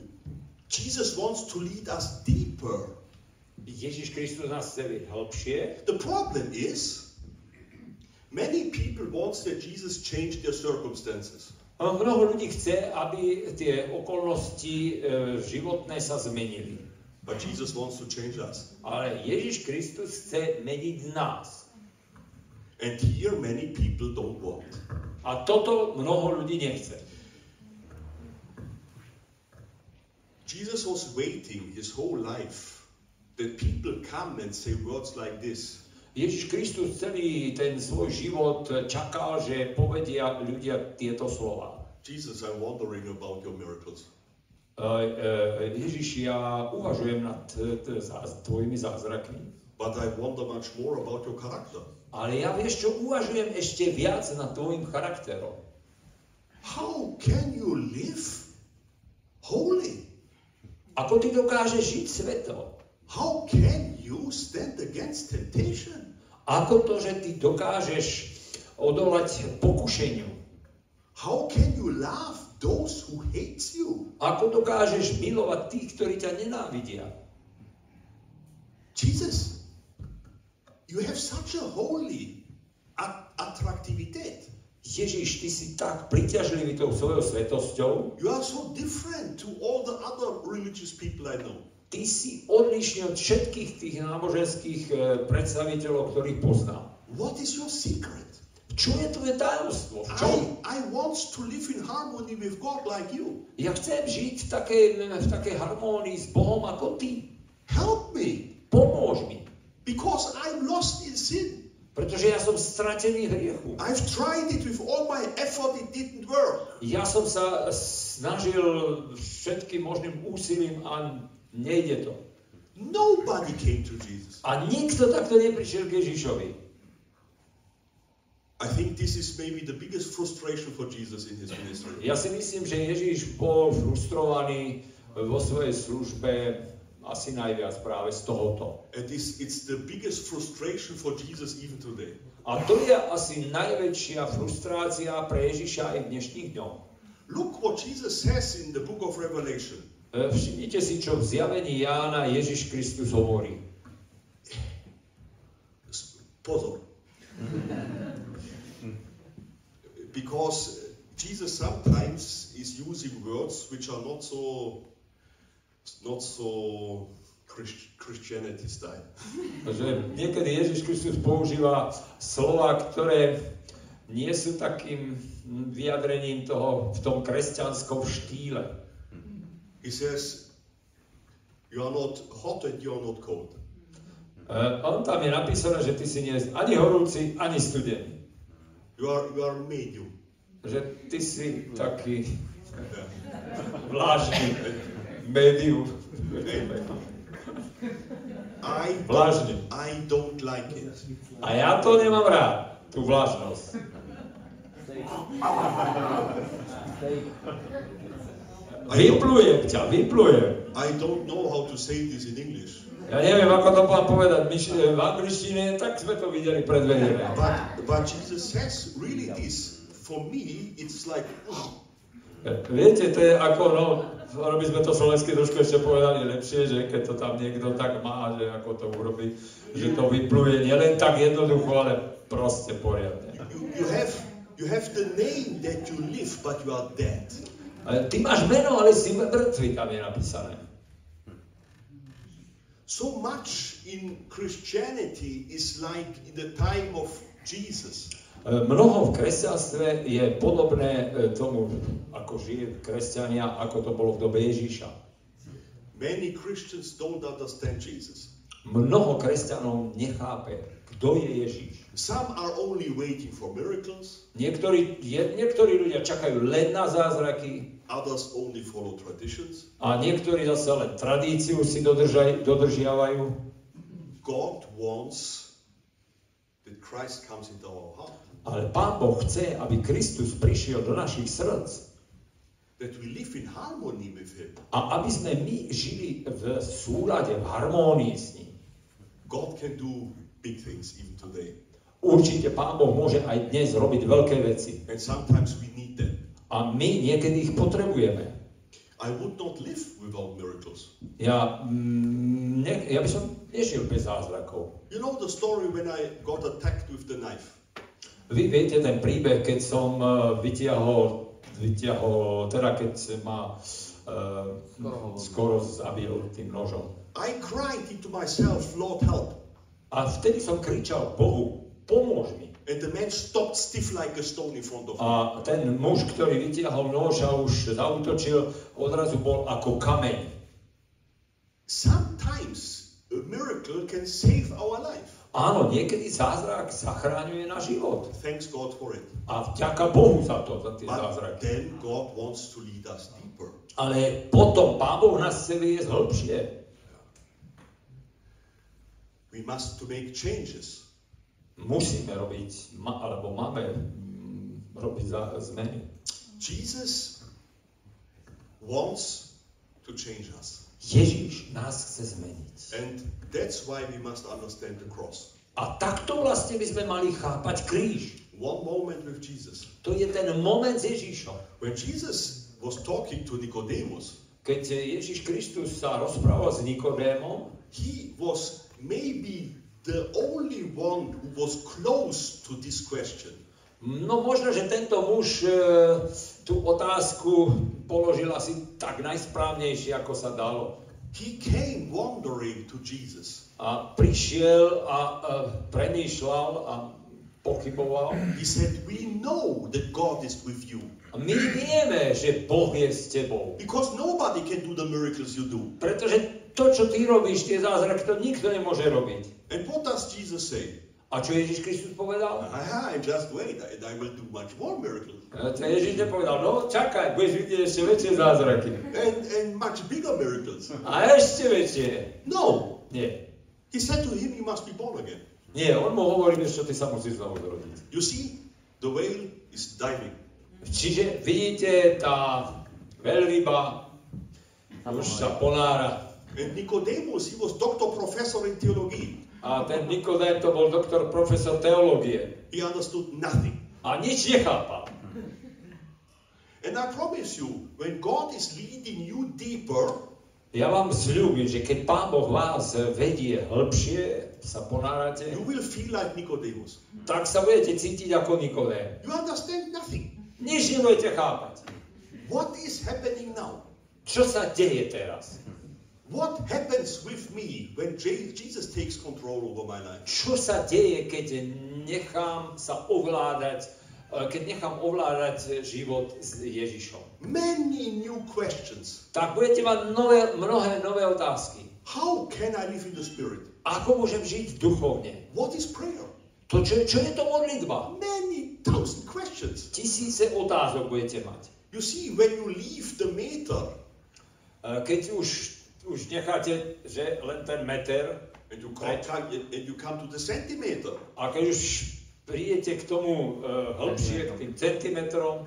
Jesus wants to lead us deeper. Ježiš Kristus nás chce hĺbšie. The problem is, many people want that Jesus change their circumstances. Mnoho ľudí chce, aby tie okolnosti e, životné sa zmenili. But Jesus wants to change us. Ale Ježiš Kristus chce meniť nás. And here many people don't want. A toto mnoho ľudí nechce. Jesus was waiting his whole life that people come and say words like this. Ježiš Kristus celý ten svoj život čakal, že povedia ľudia tieto slova. Jesus, I'm wondering about your miracles. E, e, Ježiš, ja uvažujem nad tvojimi zázrakmi. But I wonder much more about your character. Ale ja vieš čo, uvažujem ešte viac nad tvojim charakterom. How can you live holy? Ako ty dokážeš žiť sveto? How can you stand against temptation? Ako to, že ty dokážeš odolať pokušeniu? How can you love those who hate you? Ako dokážeš milovať tých, ktorí ťa nenávidia? Jesus, you have such a holy at- attractivity. Ježiš, ty si tak priťažlivý tou svojou svetosťou, You are so different to all the other religious people I know. Ty si odlišný od všetkých tých náboženských e, predstaviteľov, ktorých poznám. What is your secret? Čo je tvoje tajomstvo? V čom? I, I want to live in harmony with God like you. Ja chcem žiť v takej, v takej harmónii s Bohom ako ty. Help me, Pomôž mi, because I'm lost in sin. pretože ja som stratený v hriechu. I've tried it with all my effort, it didn't work. Ja som sa snažil všetkým možným úsilím a nejde to. Nobody came to Jesus. A nikto takto neprišiel k Ježišovi. I think this is maybe the biggest frustration for Jesus in his ministry. Ja si myslím, že Ježiš bol frustrovaný vo svojej službe asi najviac práve z tohoto. And this, it's the biggest frustration for Jesus even today. A to je asi najväčšia frustrácia pre Ježiša aj v dnešných dňoch. Look what Jesus says in the book of Revelation. E, Všimnite si, čo v zjavení Jána Ježiš Kristus hovorí. Pozor. because Jesus sometimes is using words which are not so not so Christ- Christianity style. Že niekedy Ježiš Kristus používa slova, ktoré nie sú takým vyjadrením toho v tom kresťanskom štýle. He says, You are not hot and you are not cold. E, On tam je napísané, že ty si nie ani horúci, ani studený. You are you are medium. Že ty si taký vlážny, médium. I Vlažný. I don't like it. A ja to nemám rád, tú vlážnosť. Vyplujem ťa, vyplujem. I don't know how to say this in English. Ja neviem, ako to mám povedať v angličtine, tak sme to videli pred dverami. But but Jesus says really this. For me, it's like ugh. Viete, to je ako, no, by sme to slovensky trošku ešte povedali lepšie, že keď to tam niekto tak má, že ako to urobí, že to vypluje nielen tak jednoducho, ale proste poriadne. you, you have you have the name that you live, but you are dead. Ty máš meno, ale si mŕtvy, tam je napísané. So much in Christianity is like in the time of Jesus. E, Mnoho v kresťanstve je podobné e, tomu, ako žije kresťania, ako to bolo v dobe Ježíša. Many Christians don't understand Jesus. Mnoho kresťanov nechápe, kto je Ježíš. Some are only waiting for miracles, Niektorí, je, niektorí ľudia čakajú len na zázraky others only follow traditions. a niektorí zase len tradíciu si dodržaj, dodržiavajú. God wants that Christ comes into our heart, Ale Pán Boh chce, aby Kristus prišiel do našich srdc that we live in harmony with Him. a aby sme my žili v súlade, v harmónii s ním. God can do big things even today, Určite Pán Boh môže aj dnes robiť veľké veci and sometimes we need them. a my niekedy ich potrebujeme. I would not live without miracles. Ja, mm, ne, ja by som nežil bez zázrakov. You know the story when I got attacked with the knife. Vy viete ten príbeh, keď som uh, vytiahol, vytiahol, teda keď ma uh, skoro zabil tým nožom. I cried into myself, Lord, help. A vtedy som kričal Bohu, pomôž mi. And the man stopped stiff like a stone in front of me. A ten muž, ktorý vytiahol nož a už zautočil, odrazu bol ako kameň. Sometimes a miracle can save our life. Áno, niekedy zázrak zachráňuje na život. Thanks God for it. A vďaka Bohu za to, za tie But zázraky. then God wants to lead us deeper. Ale potom Pán Boh nás chce viesť hĺbšie. We must to make changes. Musíme robiť, ma, alebo máme mm, robiť za, zmeny. Jesus wants to change us. Ježíš nás chce zmeniť. And that's why we must understand the cross. A takto vlastne by sme mali chápať kríž. One moment with Jesus. To je ten moment s Ježíšom. When Jesus was talking to Nicodemus, Keď Ježíš Kristus sa rozprával s Nikodémom, he was maybe the only one who was close to this question. no možno, že tento muž e, tú otázku položil asi tak najsprávnejšie, ako sa dalo. He came wandering to Jesus. A prišiel a e, premýšľal a pochyboval. He said, We know that God is with you. A my vieme, že Boh je s tebou. Because nobody can do the miracles you do. Pretože to, čo ty robíš, tie zázraky, to nikto nemôže robiť. And what does Jesus say? A čo Ježiš Kristus povedal? Aha, just wait, and I will do much more miracles. E, To Ježiš nepovedal, no čakaj, budeš vidieť ešte väčšie zázraky. And, and much bigger miracles. A ešte väčšie. No. Nie. He said to him, You must be born again. Nie, on mu hovorí, čo, ty sa musíš znovu zrodiť. You see, the whale is diving. Čiže vidíte, tá veľryba už sa ponára. And Nicodemus, he was doctor professor in theology. A ten Nikodém to bol doktor, profesor teológie. He understood nothing. A nič nechápal. And I promise you, when God is leading you deeper, Ja vám sľúbim, že keď Pán Boh vás vedie hĺbšie, sa ponárate, you will feel like Nicodemus. tak sa budete cítiť ako Nikodém. You understand nothing. Nič nebudete chápať. What is happening now? Čo sa deje teraz? What happens with me when Je- Jesus takes control over my life? Čo sa deje, keď nechám sa ovládať, e, keď nechám ovládať život s Ježišom? Many new questions. Tak budete mať nové, mnohé nové otázky. How can I live in the Spirit? Ako môžem žiť duchovne? What is prayer? To, čo, čo je to modlitba? Many thousand questions. Tisíce otázok budete mať. You see, when you leave the meter E, Keď už, už necháte, že len ten meter, and you come- and you come to the centimeter, a keď už prídete k tomu uh, hĺbšie, k tým centimetrom,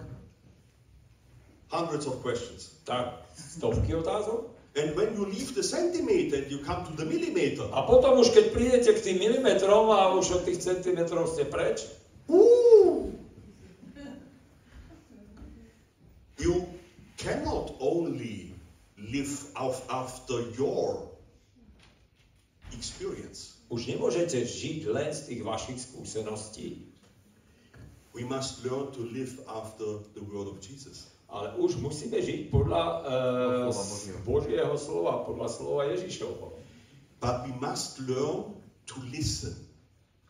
hundreds of questions. tak stovky otázok. And when you leave the centimeter you come to the millimeter, A potom už keď prídete k tým milimetrom a už od tých centimetrov ste preč, Ooh. You cannot only live af- after your experience. už nemôžete žiť len z tých vašich skúseností, We must learn to live after the word of Jesus. ale už musíme žiť podľa uh. Božieho slova, podľa slova Ježišovho. But we must learn to listen.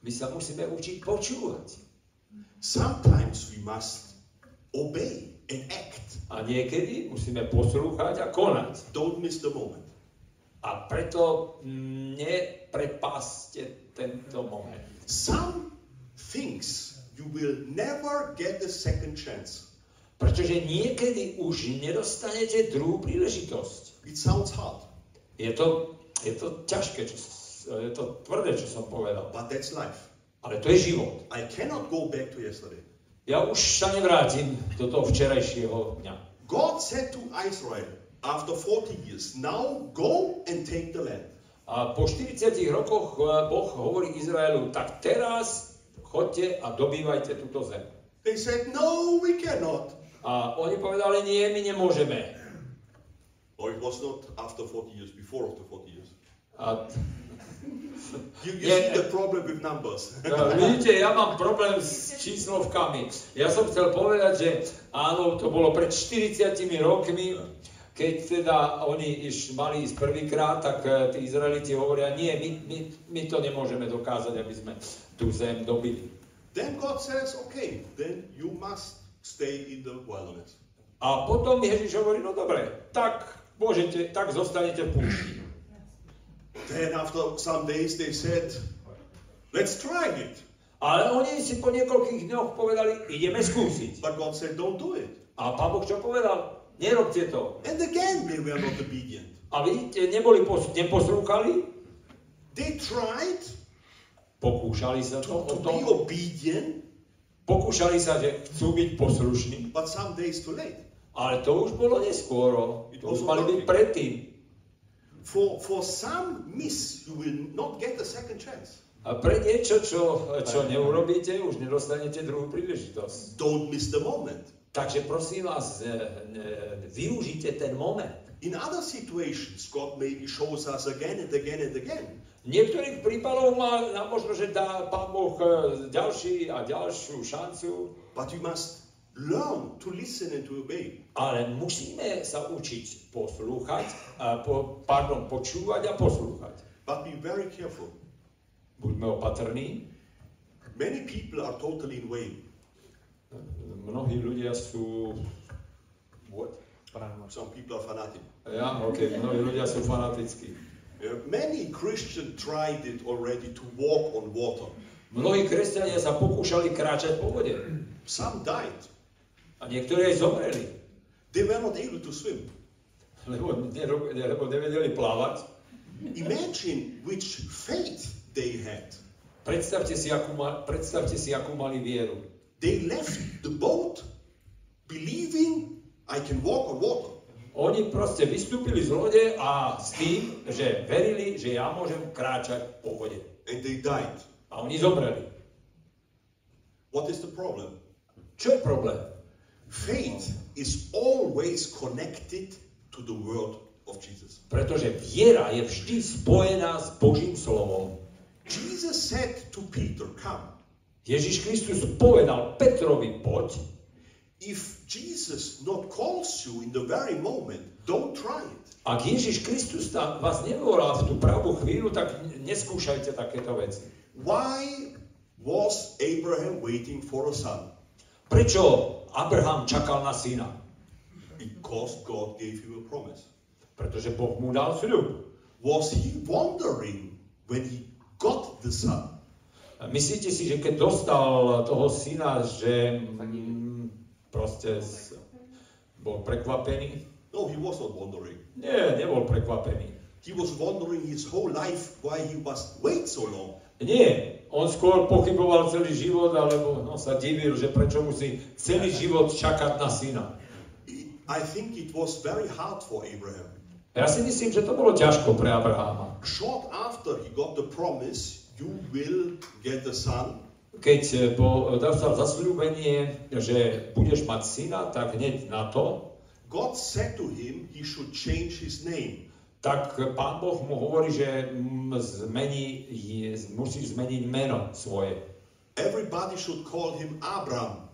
My sa musíme učiť počúvať. Sometimes we must obey and act. A niekedy musíme poslúchať a konať. Don't miss the moment. A preto mm, neprepáste tento moment. Some things you will never get a second chance. Pretože niekedy už nedostanete druhú príležitosť. It sounds hard, Je to, je to ťažké, čo, je to tvrdé, čo som povedal. but that's life. Ale to je život. I cannot go back to yesterday. Ja už sa nevrátim do toho včerajšieho dňa. God said to Israel after 40 years, now go and take the land. A po 40 rokoch eh, Boh hovorí Izraelu, tak teraz chodte a dobývajte túto zem. They said, no, we cannot. A oni povedali, nie, my nemôžeme. Or it was not after 40 years, before after 40 years. A You, you Yeah. see the problem with numbers. No, vidíte, ja mám problém s číslovkami. Ja som chcel povedať, že áno, to bolo pred 40 rokmi, keď teda oni iš, mali ísť prvýkrát, tak eh, tí Izraeliti hovoria, nie, my, my, my to nemôžeme dokázať, aby sme tú zem dobili. then God says, okay, then you must stay in the wilderness. A potom Ježiš hovorí, no dobre, tak môžete, tak zostanete v púšti. Then after some days they said, let's try it. Ale oni si po niekoľkých dňoch povedali, ideme skúsiť. But God said, don't do it. A pán Boh čo povedal? Nerobte to. And again they were not obedient. A vidíte, neboli pos- neposlúchali, They tried pokúšali sa to, to, to be obedient, pokúšali sa, že chcú byť poslušní, but some days too late. ale to už bolo neskôro. It To už mali byť predtým. For, for some miss, you will not get a second chance. A pre niečo, čo, čo neurobíte, už nedostanete druhú príležitosť. Don't miss the moment. Takže prosím vás, využite ten moment. In other situations, God maybe shows us again and again and again. V niektorých prípadoch má možno, že dá Pán Boh e, ďalší a ďalšiu šancu, But we must learn to listen and to obey. ale musíme sa učiť poslúchať, a po, pardon, počúvať a poslúchať. But be very careful. Buďme opatrní. Many people are totally in way. Mnohí ľudia sú... What? Some people are fanatic. Ja, ok, mnohí ľudia sú fanatickí. Many Christians tried it already to walk on water. Mnohí kresťania sa pokúšali kráčať po vode. Some died. A niektorí aj zomreli. They were not able to swim. Lebo, lebo nevedeli plávať. Imagine which faith they had. Predstavte si, akú, ma, predstavte si, akú mali vieru. They left the boat believing I can walk on water. Oni proste vystúpili z lode a s tým, že verili, že ja môžem kráčať po vode. And they died. A oni zomreli. What is the problem? Čo je problém? Faith is always connected to the word of Jesus. Pretože viera je vždy spojená s Božím slovom. Jesus said to Peter, Come. Ježiš Kristus povedal Petrovi, poď. If Jesus not calls you in the very moment, don't try it. Ak Ježiš Kristus vás nevolá v tú pravú chvíľu, tak neskúšajte takéto veci. Why was Abraham waiting for a son? Prečo Abraham čakal na syna? Because God gave him a promise. Pretože Boh mu dal sľub. Was he wondering when he got the son? Myslíte si, že keď dostal toho syna, že mm, proste s- bol prekvapený? No, he was not wondering. Nie, nebol prekvapený. He was wondering his whole life why he must wait so long. Nie, on skôr pochyboval celý život, alebo no, sa divil, že prečo musí celý život čakať na syna. I think it was very hard for Abraham. Ja si myslím, že to bolo ťažko pre Abraháma. Short after he got the promise, you will get a son, Keď eh, bol, dostal zasľúbenie, že budeš mať syna, tak hneď na to, God said to him he should change his name. Tak pán Boh mu hovorí, že zmení, je- musí zmeniť meno svoje. Everybody should call him Abram.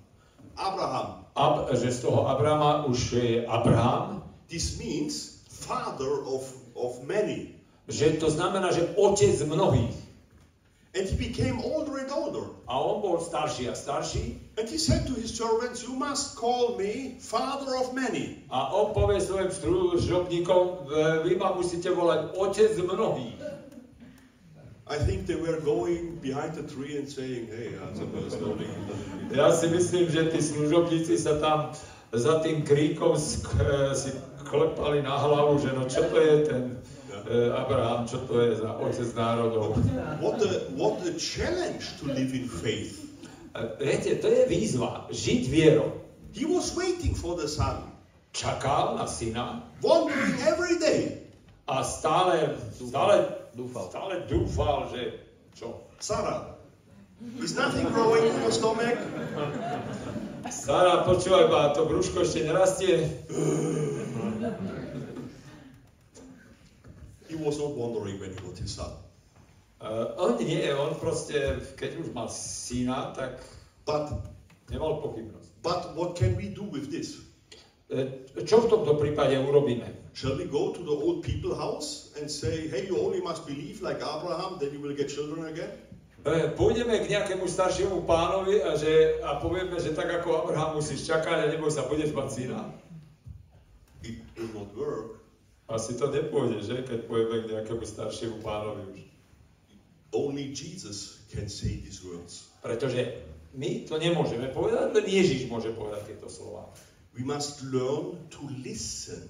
Abraham. Ab, že z toho Abrahama už je Abraham, This means father of, of many. že to znamená, že otec mnohých. And he became older and older. A on bol starší a starší And he said to his servants, You must call me father of many. a on povie svojim služobníkom, "V- vy ma musíte volať otec mnohých. I think they were going behind the tree and saying, Hey, that's a slowly. Ja si myslím, že tí služobníci sa tam za tým kríkom e, si klepali na hlavu, že no čo to je ten Abraham, čo to je za otec národov. What a, what a challenge to live in faith. E, Viete, to je výzva, žiť vierou. He was waiting for the son, Čakal na syna wondering every day. a stále, stále, Dúfal. stále dúfal, že čo? Sarah, is nothing growing in your stomach? Sara, počúvaj ma, to brúško ešte nerastie. He was not wondering when he got his son. Uh, on nie, on proste, keď už mal syna, tak But, nemal pochybnosť. but what can we do with this? E, Čo v tomto prípade urobíme? Shall we go to the old people house and say, hey, you only must believe like Abraham, then you will get children again? E, Pôjdeme k nejakému staršiemu pánovi a, že, a povieme, že tak ako Abraham musíš čakať a neboj sa, budeš mať syna. It will not work. Asi to nepôjde, že? Keď pôjdeme k nejakému staršiemu pánovi už. Only Jesus can say these words. Pretože my to nemôžeme povedať, len Ježiš môže povedať tieto slova. We must learn to listen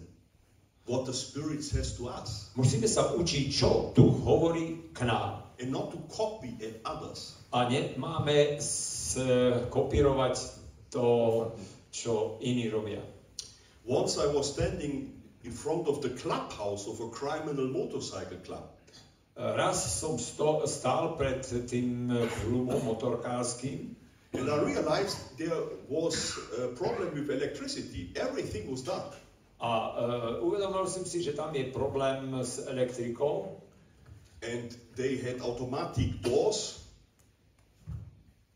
what the Spirit says to us Musíme sa učiť, čo Duch hovorí k nám. and not to copy at others. A nemáme kopírovať to, čo iní robia. Once I was standing in front of the clubhouse of a criminal motorcycle club. Raz som sto, stál pred tým klubom motorkárským And I realized there was a problem with electricity. Everything was dark. a uh, uvedomil som si, že tam je problém s elektrikou And they had automatic doors.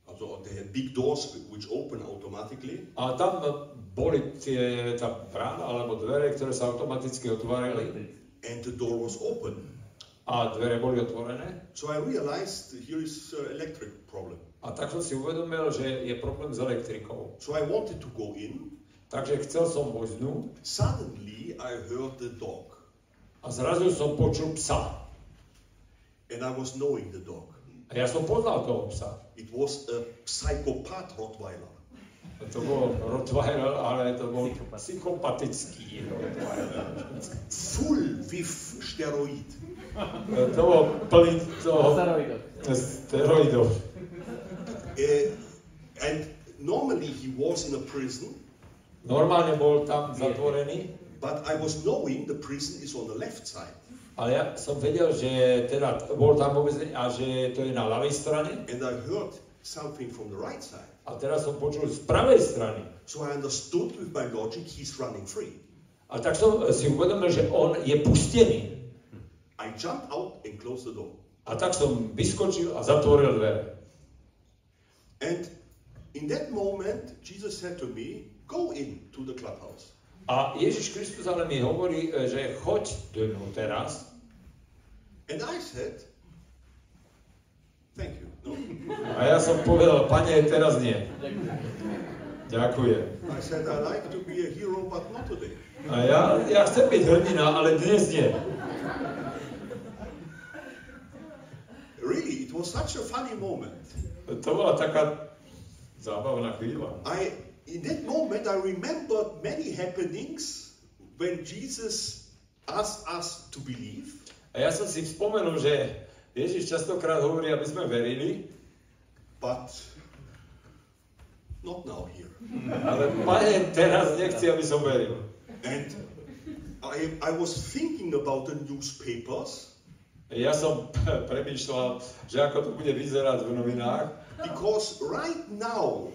Also they had big doors which open automatically. a tam boli tie, tá brána alebo dvere, ktoré sa automaticky otvárali And the door was open. a dvere boli otvorené. So I realized here is an electric problem. A tak som si uvedomil, že je problém s elektrikou. So I wanted to go in. Takže chcel som voznúť Suddenly I heard the dog. a zrazu som počul psa. And I was knowing the dog. A ja som poznal toho psa. It was a psychopath Rottweiler. To bol Rottweiler, ale to bol psychopatický Rottweiler. Full with steroid. To bol plný toho Steroidov. steroidov. Uh, and normally he was in a prison, Normálne bol tam zatvorený, but I was knowing the prison is on the left side. ale ja som vedel, že teda bol tam vo väzení a že to je na ľavej strane. And I heard something from the right side. A teraz som počul z pravej strany. So I understood with my logic he's running free. A tak som si uvedomil, že on je pustený. I jumped out and closed the door. A tak som vyskočil a zatvoril dvere. And in that moment, Jesus said to me, Go in to the clubhouse. A Ježiš Kristus ale mi hovorí, e, že choď dnu teraz. And I said, Thank you. No. A ja som povedal, pane, teraz nie. Ďakujem. I said, I like to be a hero, but not today. A ja, ja chcem byť hrdina, ale dnes nie. Really, it was such a funny moment. To bola taká zábavná chvíľa. I, in that moment, I remembered many happenings when Jesus asked us to believe. A ja som si spomenul, že Ježiš častokrát hovorí, aby sme verili, but not now here. ale pane, teraz nechci, aby som veril. And I, I was thinking about the newspapers Ja som premýšľal, že ako to bude vyzerať v novinách, because right now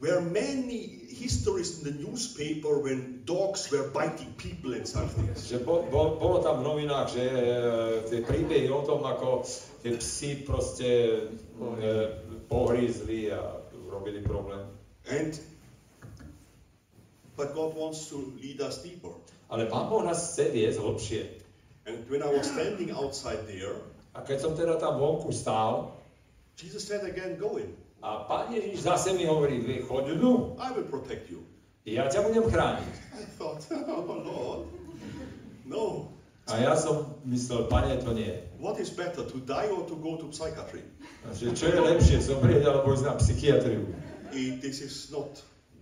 were many histories in the newspaper when dogs were biting people and something. že bo, bo, bolo tam v novinách, že e, tie príbehy o tom, ako tie psi proste e, pohrízli a robili problém. And but God wants to lead us deeper. Ale Pán Boh nás chce viesť hlbšie. And when I was standing outside there, A keď som teda tam vonku stál, Jesus said again, Go in. A Pán Ježiš zase mi hovorí, "Vy choď dnu, I will protect you. ja ťa budem chrániť. I thought, Oh Lord. No. A ja som myslel, Pane, to nie. What is better, to die or to go to psychiatry? A Že čo je lepšie, zomrieť alebo ísť na psychiatriu? Eh, This is not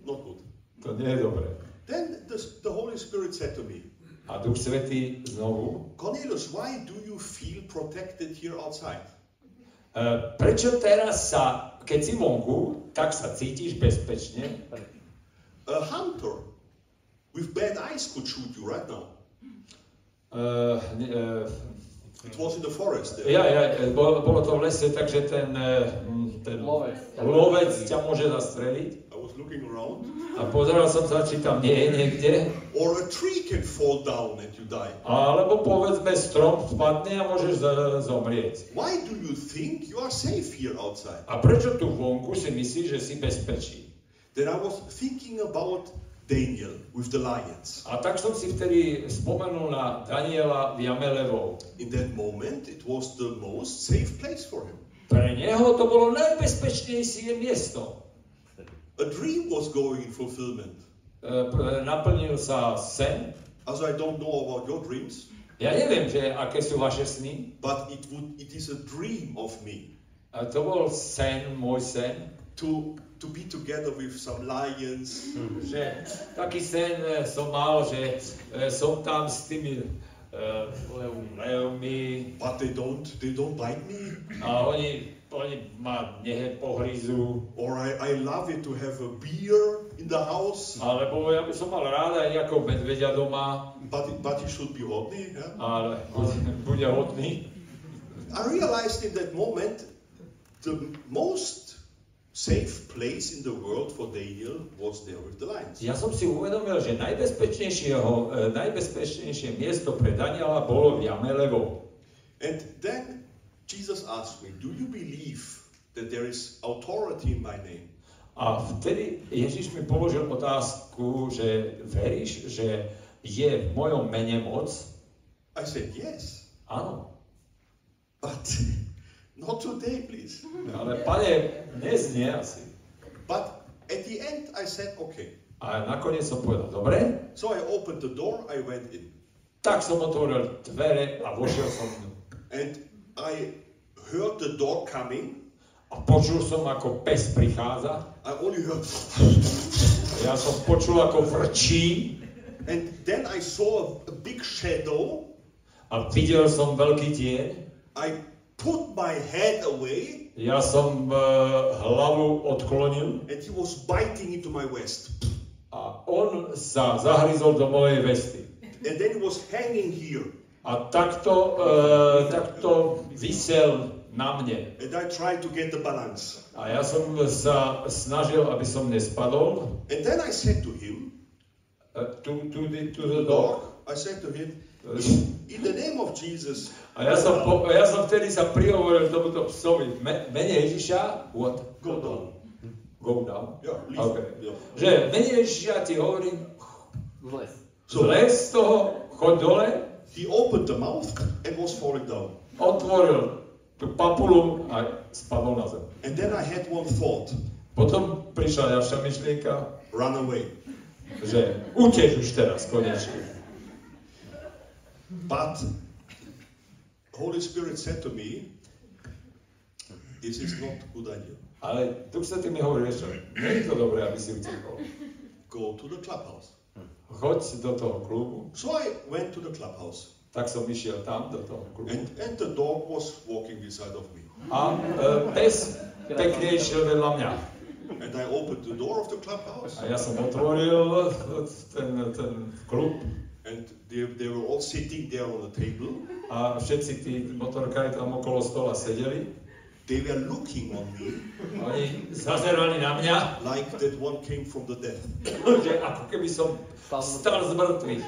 not good. To nie je dobré. Then the, the Holy Spirit said to me, A Duch Svetý znovu, Cornelius, why do you feel protected here outside? e, prečo teraz sa, keď si vonku, tak sa cítiš bezpečne? A hunter with bad eyes could shoot you right now. Ne- e, It was in the forest there. ja, ja, e, bolo, bolo to v lese, takže ten, e, m, ten Lovec. lovec ťa môže zastreliť. Looking around. A pozeral som sa, či tam nie je niekde. Or a tree can fall down and you die. Alebo povedzme, strom spadne a môžeš zomrieť. Why do you think you are safe here outside? A prečo tu vonku si myslíš, že si bezpečí? Then I was thinking about Daniel with the lions. A tak som si vtedy spomenul na Daniela v jame levov. In that moment, it was the most safe place for him. Pre neho to bolo najbezpečnejšie miesto. A dream was going in fulfillment. Naplnil sa sen. As I don't know about your dreams, Ja neviem, že aké sú vaše sny. but it would it is a dream of me A to bol sen, môj sen. to to be together with some lions, Že taký sen som mal, že som tam s tými e, leumi but they don't they don't bite me. a oni, oni ma nepohrízu. Or I, I love it to have a beer in the house, Alebo ja by som mal rád aj nejakého medveďa doma, but but he should be hodný. Yeah? ale bude, hodný. I realized in that moment the most safe place in the world for Daniel was there with the lions. Ja som si uvedomil, že najbezpečnejšieho, e, najbezpečnejšie miesto pre Daniela bolo v jame levov. And then Jesus asked me, Do you believe that there is authority in my name? A vtedy Ježiš mi položil otázku, že veríš, že je v mojom mene moc? I said, Yes, Áno. but not today, please. Ale pane, dnes nie asi. But at the end, I said, Okay. A nakoniec som povedal, dobre, So I opened the door, I went in. tak som otvoril dvere a vošiel som. And I heard the dog coming. A počul som, ako pes prichádza. I only heard, Ja som počul, ako frčí and then I saw a, big shadow. a videl som veľký tieň. I put my head away, Ja som e, hlavu odklonil and he was biting into my vest. a on sa zahryzol do mojej vesty. And then he was hanging here. A takto, e, takto vysel na mne. And I tried to get the balance. A ja som sa snažil, aby som nespadol. And then I said to him, Uh, to, to, the, to the dog. I said to him, in the name of Jesus, A ja som, po, ja som vtedy sa prihovoril tomuto psovi. Me, mene Ježiša, what? go down. Go down. Yeah, leave. Okay. Yeah. Že mene Ježiša ti hovorím, Vles. zles z toho, choď dole, He opened the mouth and was falling down. otvoril papulu a spadol na zem. And then I had one thought, Potom prišla ďalšia myšlienka, run away. že utež už teraz konečne. But Holy Spirit said to me, this is not a good idea. Ale Duch Svetý mi hovorí, čo, nie je to dobré, aby si utekol. Go to the clubhouse. Choď do toho klubu. So I went to the clubhouse. Tak som išiel tam, do toho klubu. And, and the dog was walking beside of me. A e, pes pekne išiel vedľa mňa. And I opened the door of the clubhouse. A ja som otvoril ten, ten klub And they, they were all sitting there on the table. a všetci tí motorkári tam okolo stola sedeli. They were looking on me Oni zazerali na mňa, like that one came from the death. že ako keby som stal z mŕtvych.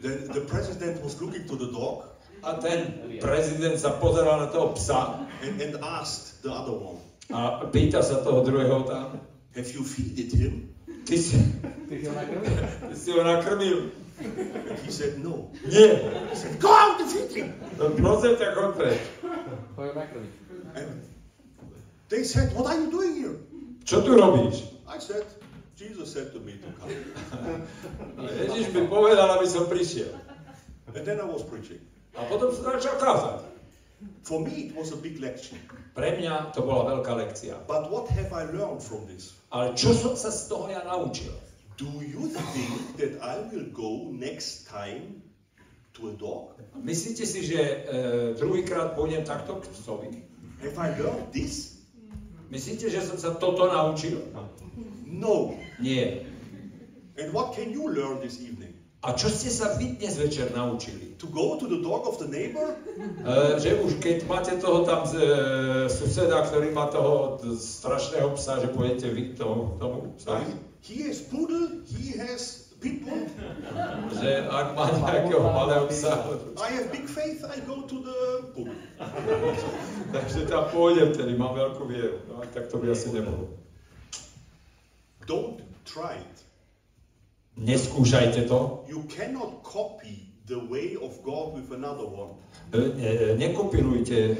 Then the president was looking to the dog A ten prezident sa pozeral na toho psa and, and asked the other one, a pýta sa toho druhého tam, Have you feeded him? ty si, Ty si ho nakrmil? ty si ho nakrmil. And he said, No. Nie, He said, Go out and feed him. no prosím ťa, choď preč. Ho ju nakrmiť. And they said, What are you doing here? Čo tu robíš? I said, Jesus said to me to come. Ježiš mi povedal, aby som prišiel. And then I was preaching. A potom som začal kázať. For me, it was a big lecture. Pre mňa to bola veľká lekcia. But what have I learned from this? Ale čo som sa z toho ja naučil? Do you think that I will go next time to a dog? Myslíte si, že e, druhýkrát pôjdem takto k psovi? Have I learned this? Myslíte, že som sa toto naučil? No. Nie. And what can you learn this evening? A čo ste sa vy dnes večer naučili? To go to the dog of the neighbor? E, že už keď máte toho tam e, suseda, ktorý má toho strašného psa, že pôjdete vy k tomu, psovi? He has poodle, he has Že ak má nejakého malého psa, I have big faith, I go to the poodle. takže tam pôjdem, tedy mám veľkú vieru. No tak to by asi nebolo. Don't try it. Neskúšajte to. You cannot copy the way of God with another one. E, ne- Nekopírujte e,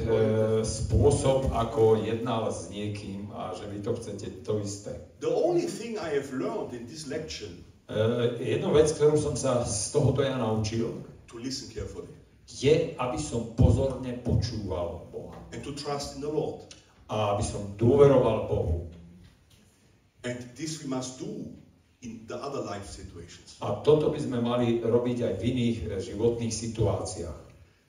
spôsob, ako jednal s niekým a že vy to chcete to isté. The only thing I have learned in this lecture E, Jednu vec, ktorú som sa z tohoto ja naučil, to listen carefully je, aby som pozorne počúval Boha. and to trust in the Lord. A aby som dôveroval Bohu. And this we must do in the other life situations. A toto by sme mali robiť aj v iných e, životných situáciách.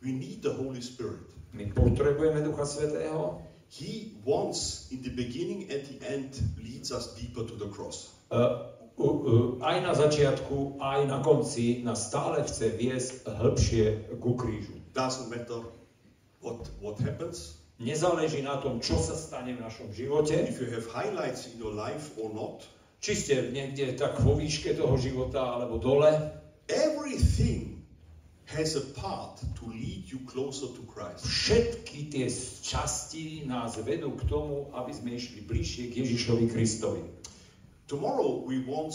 We need the Holy Spirit. My potrebujeme Ducha Svetého. He wants, in the beginning and the end, leads us deeper to the cross. E, u- u- Aj na začiatku, aj na konci nás stále chce viesť hĺbšie ku krížu. Doesn't matter what, what happens, Nezáleží na tom, čo sa stane v našom živote, if you have highlights in your life or not. či ste niekde tak vo výške toho života alebo dole. Everything has a part to lead you closer to Christ. Všetky tie časti nás vedú k tomu, aby sme išli bližšie k Ježišovi Kristovi. Tomorrow we want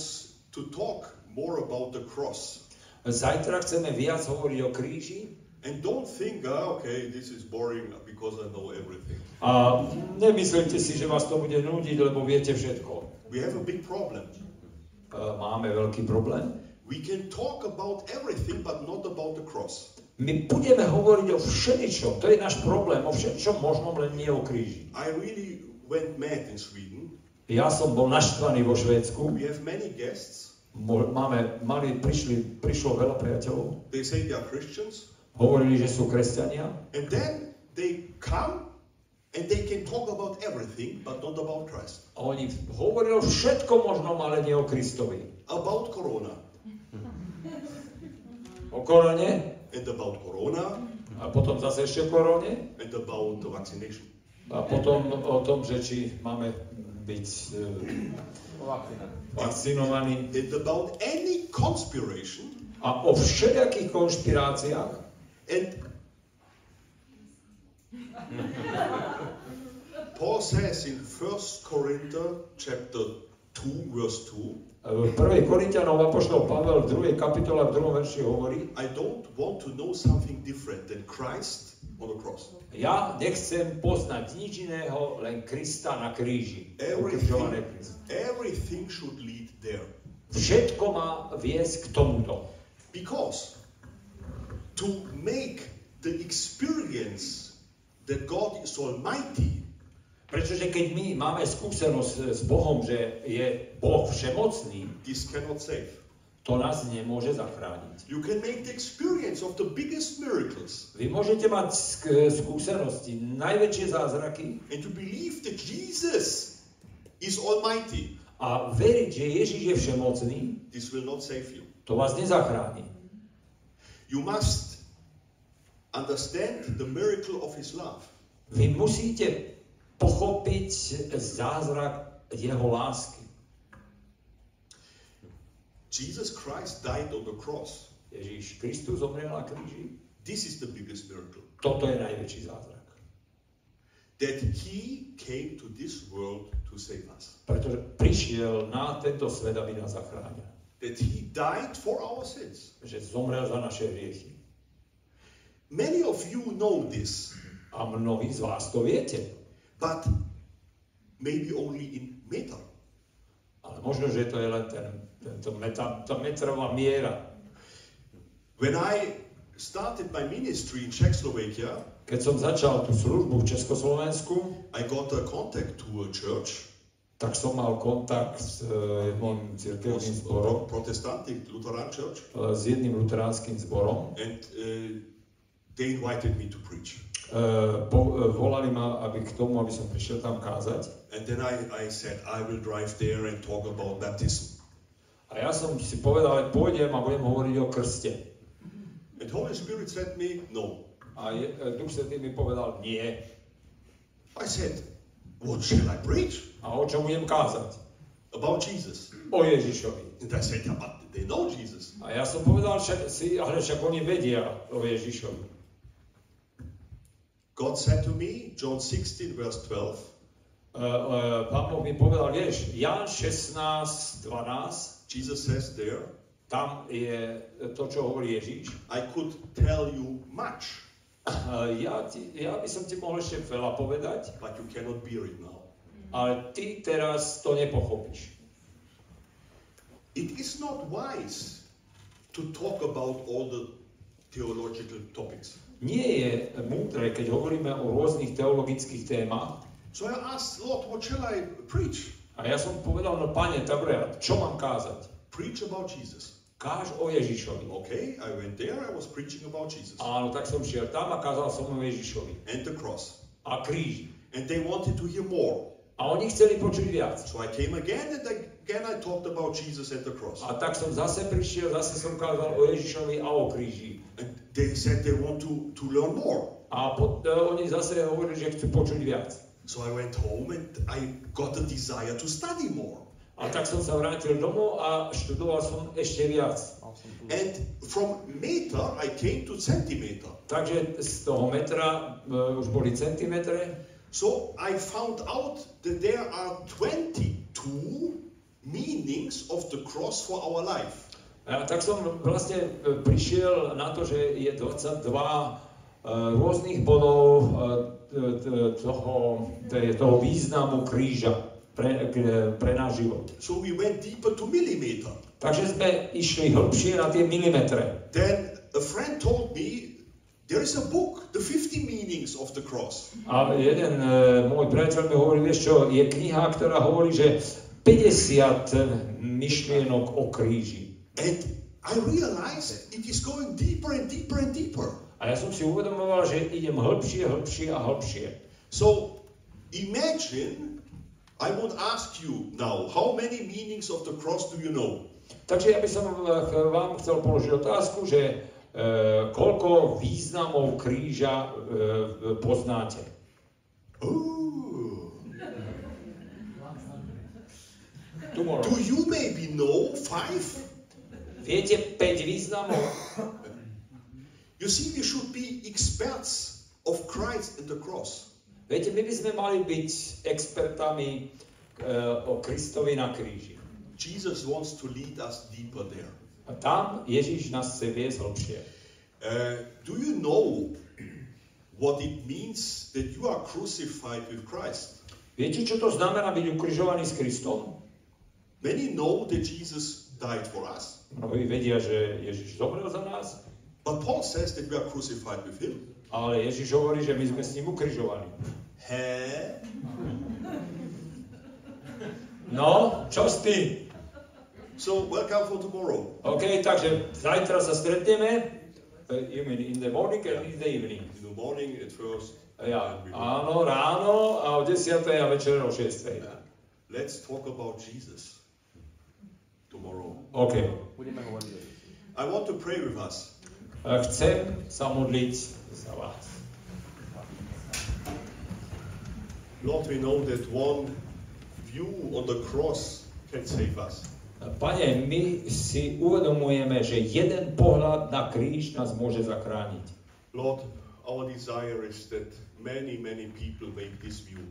to talk more about the cross. Zajtra chceme viac hovoriť o kríži And don't think, ah, okay, this is boring because I know everything. a nemyslite si, že vás to bude nudiť, lebo viete všetko. We have a big problem. E, Máme veľký problém. We can talk about everything, but not about the cross. My budeme hovoriť o všeličom, to je náš problém, o všeličom možnom, len nie o kríži. I really went mad in Sweden. Ja som bol naštvaný vo Švédsku, We have many guests. Máme, mali, prišli, prišlo veľa priateľov, They say they are Christians. hovorili, že sú kresťania And then they come and they can talk about everything, but not about Christ. a oni hovorili o všetkom možnom, ale nie o Kristovi. About Corona. O korone And about Corona a potom zase ešte o korone and about the vaccination. a potom o tom, že či máme byť e, Vakcína. vakcinovaný and about any conspiration a o všelijakých konšpiráciách. and Paul says in 1 Corinthians chapter 2 verse 2 V 1. Korintianov Apoštol Pavel v 2. kapitole v 2. verši hovorí, I don't want to know something different than Christ on the cross. ja nechcem poznať nič iného, len Krista na kríži. Everything, everything should lead there. Všetko má viesť k tomuto. Because to make the experience that God is Almighty, Pretože keď my máme skúsenosť s Bohom, že je Boh všemocný, this cannot save. To nás nemôže zachrániť. You can make the experience of the biggest miracles Vy môžete mať sk- skúsenosti, najväčšie zázraky and to believe that Jesus is Almighty. a veriť, že Ježiš je všemocný, This will not save you. to vás nezachráni. You must understand the miracle of His love. Vy musíte pochopiť zázrak jeho lásky. Jesus Christ died on the cross. Ježiš Kristus zomrel na kríži. This is the biggest miracle. Toto je najväčší zázrak. That He came to this world to save us. Pretože prišiel na tento svet, aby nás zachránil. That He died for our sins. Že zomrel za naše hriechy. Many of you know this, A mnohí z vás to viete. but maybe only in meter. Ale možno, že to je len ten, tento meta, tá metrová miera. When I started my ministry in Czechoslovakia, Keď som začal tú službu v Československu, I got a contact to a church, tak som mal kontakt s eh, jedným cirkevným zborom, Protestantic Lutheran church, eh, s jedným luteránskym zborom. and uh, they invited me to preach. Eh, po, eh, volali ma aby k tomu, aby som prišiel tam kázať. And then I, I said, I will drive there and talk about baptism. A ja som si povedal, že pôjdem a budem hovoriť o krste. And Holy Spirit said me, no. A je, eh, Duch Svetý mi povedal, nie. I said, what shall I preach? A o čom budem kázať? About Jesus. O Ježišovi. And I said, but they know Jesus. A ja som povedal, však, si, ale však oni vedia o Ježišovi. God said to me, John 16, verse 12, Uh, Pán Boh mi povedal, vieš, Jan 16, 12, Jesus says there, tam je to, čo hovorí Ježiš. I could tell you much, Uh, ja, ti, ja by som ti mohol ešte veľa povedať, but you cannot bear it now. ale ty teraz to nepochopíš. It is not wise to talk about all the theological topics. Nie je múdre, keď hovoríme o rôznych teologických témach. So I asked, Lord, what shall I preach? A ja som povedal, no pane, dobre, a čo mám kázať? Preach about Jesus. Káž o Ježišovi. Okay, I went there, I was preaching about Jesus Áno, tak som šiel tam a kázal som o Ježišovi. and the cross. A kríži. And they wanted to hear more. A oni chceli počuť viac. So I came again and again I talked about Jesus and the cross. A tak som zase prišiel, zase som kázal o Ježišovi a o kríži. And they said they want to, to learn more. A po, e, oni zase hovorili, že chcú počuť viac. So I went home and I got a desire to study more. A tak som sa vrátil domov a študoval som ešte viac. And from meter I came to centimeter. Takže z toho metra e, už boli centimetre. So I found out that there are 22 meanings of the cross for our life. A tak som vlastne e, prišiel na to, že je 22 e, rôznych bodov e, toho, toho významu kríža pre, pre náš život. So we went deeper to millimeter. Takže sme išli hĺbšie na tie milimetre. Then a friend told me there is a book, the 50 meanings of the cross. A jeden e, môj priateľ mi hovorí, vieš čo, je kniha, ktorá hovorí, že 50 myšlienok o kríži. And I realized it is going deeper and deeper and deeper. A ja som si uvedomoval, že idem hĺbšie, hĺbšie a hĺbšie. So imagine, I would ask you now, how many meanings of the cross do you know? Takže ja by som eh, vám chcel položiť otázku, že e, koľko významov kríža e, poznáte? Ooh. Tomorrow. Do you maybe know five? Viete 5 významov? You see, we should be experts of Christ and the cross. Viete, my by sme mali byť expertami uh, o Kristovi na kríži. Jesus wants to lead us deeper there. A tam Ježiš nás chce viesť hlbšie. Uh, do you know what it means that you are crucified with Christ? Viete, čo to znamená byť ukrižovaný s Kristom? Many know that Jesus died for us, Mnohí vedia, že Ježiš zomrel za nás, but Paul says that we are crucified with him. ale Ježiš hovorí, že my sme s ním ukrižovaní. Huh? No, čo s tým? So, welcome for tomorrow. OK, takže zajtra sa stretneme. Uh, you mean in the morning and in the evening? In the morning at first. Ja, and áno, ráno a o 10. a večer o 6. Let's talk about Jesus tomorrow. OK. Budeme hovoriť o Ježišovi. I want to pray with us. Chcem sa modliť za vás. Lord, we know that one view on the cross can save us. Pane, my si uvedomujeme, že jeden pohľad na kríž nás môže zachrániť. Lord, our desire is that many, many people make this view.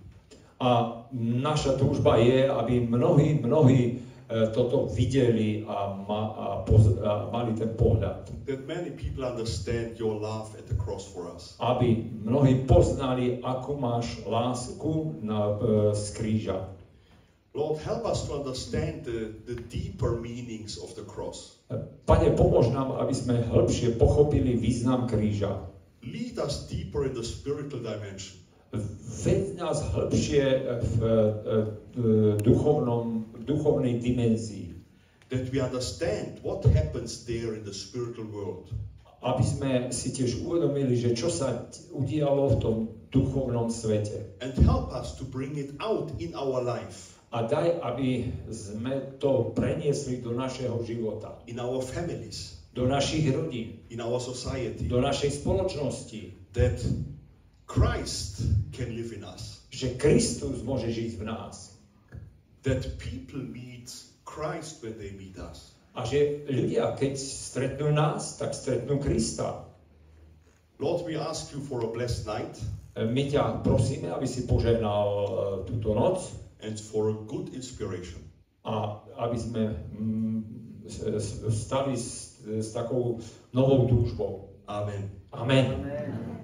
A naša túžba je, aby mnohí, mnohí toto videli a, ma, a, poz, a mali ten pohľad. That many people understand your love at the cross for us. Aby mnohí poznali, akú máš lásku na, e, z kríža. Lord, help us to understand the, the deeper meanings of the cross. E, Pane, pomôž nám, aby sme hĺbšie pochopili význam kríža. Lead us deeper in the spiritual dimension. Ved nás hĺbšie v e, e, duchovnom, duchovnej dimenzii. That we understand what happens there in the spiritual world. Aby sme si tiež uvedomili, že čo sa udialo v tom duchovnom svete. And help us to bring it out in our life, A daj, aby sme to preniesli do našeho života, in our families, do našich rodín, in our society. do našej spoločnosti, That Christ can live in us. že Kristus môže žiť v nás. That people meet Christ when they meet us. A že ľudia, keď stretnú nás, tak stretnú Krista. Lord, we ask you for a blessed night E, My ťa prosíme, aby si požehnal e, túto noc and for a good inspiration. a aby sme mm, stali s, s takou novou túžbou. Amen. Amen. Amen.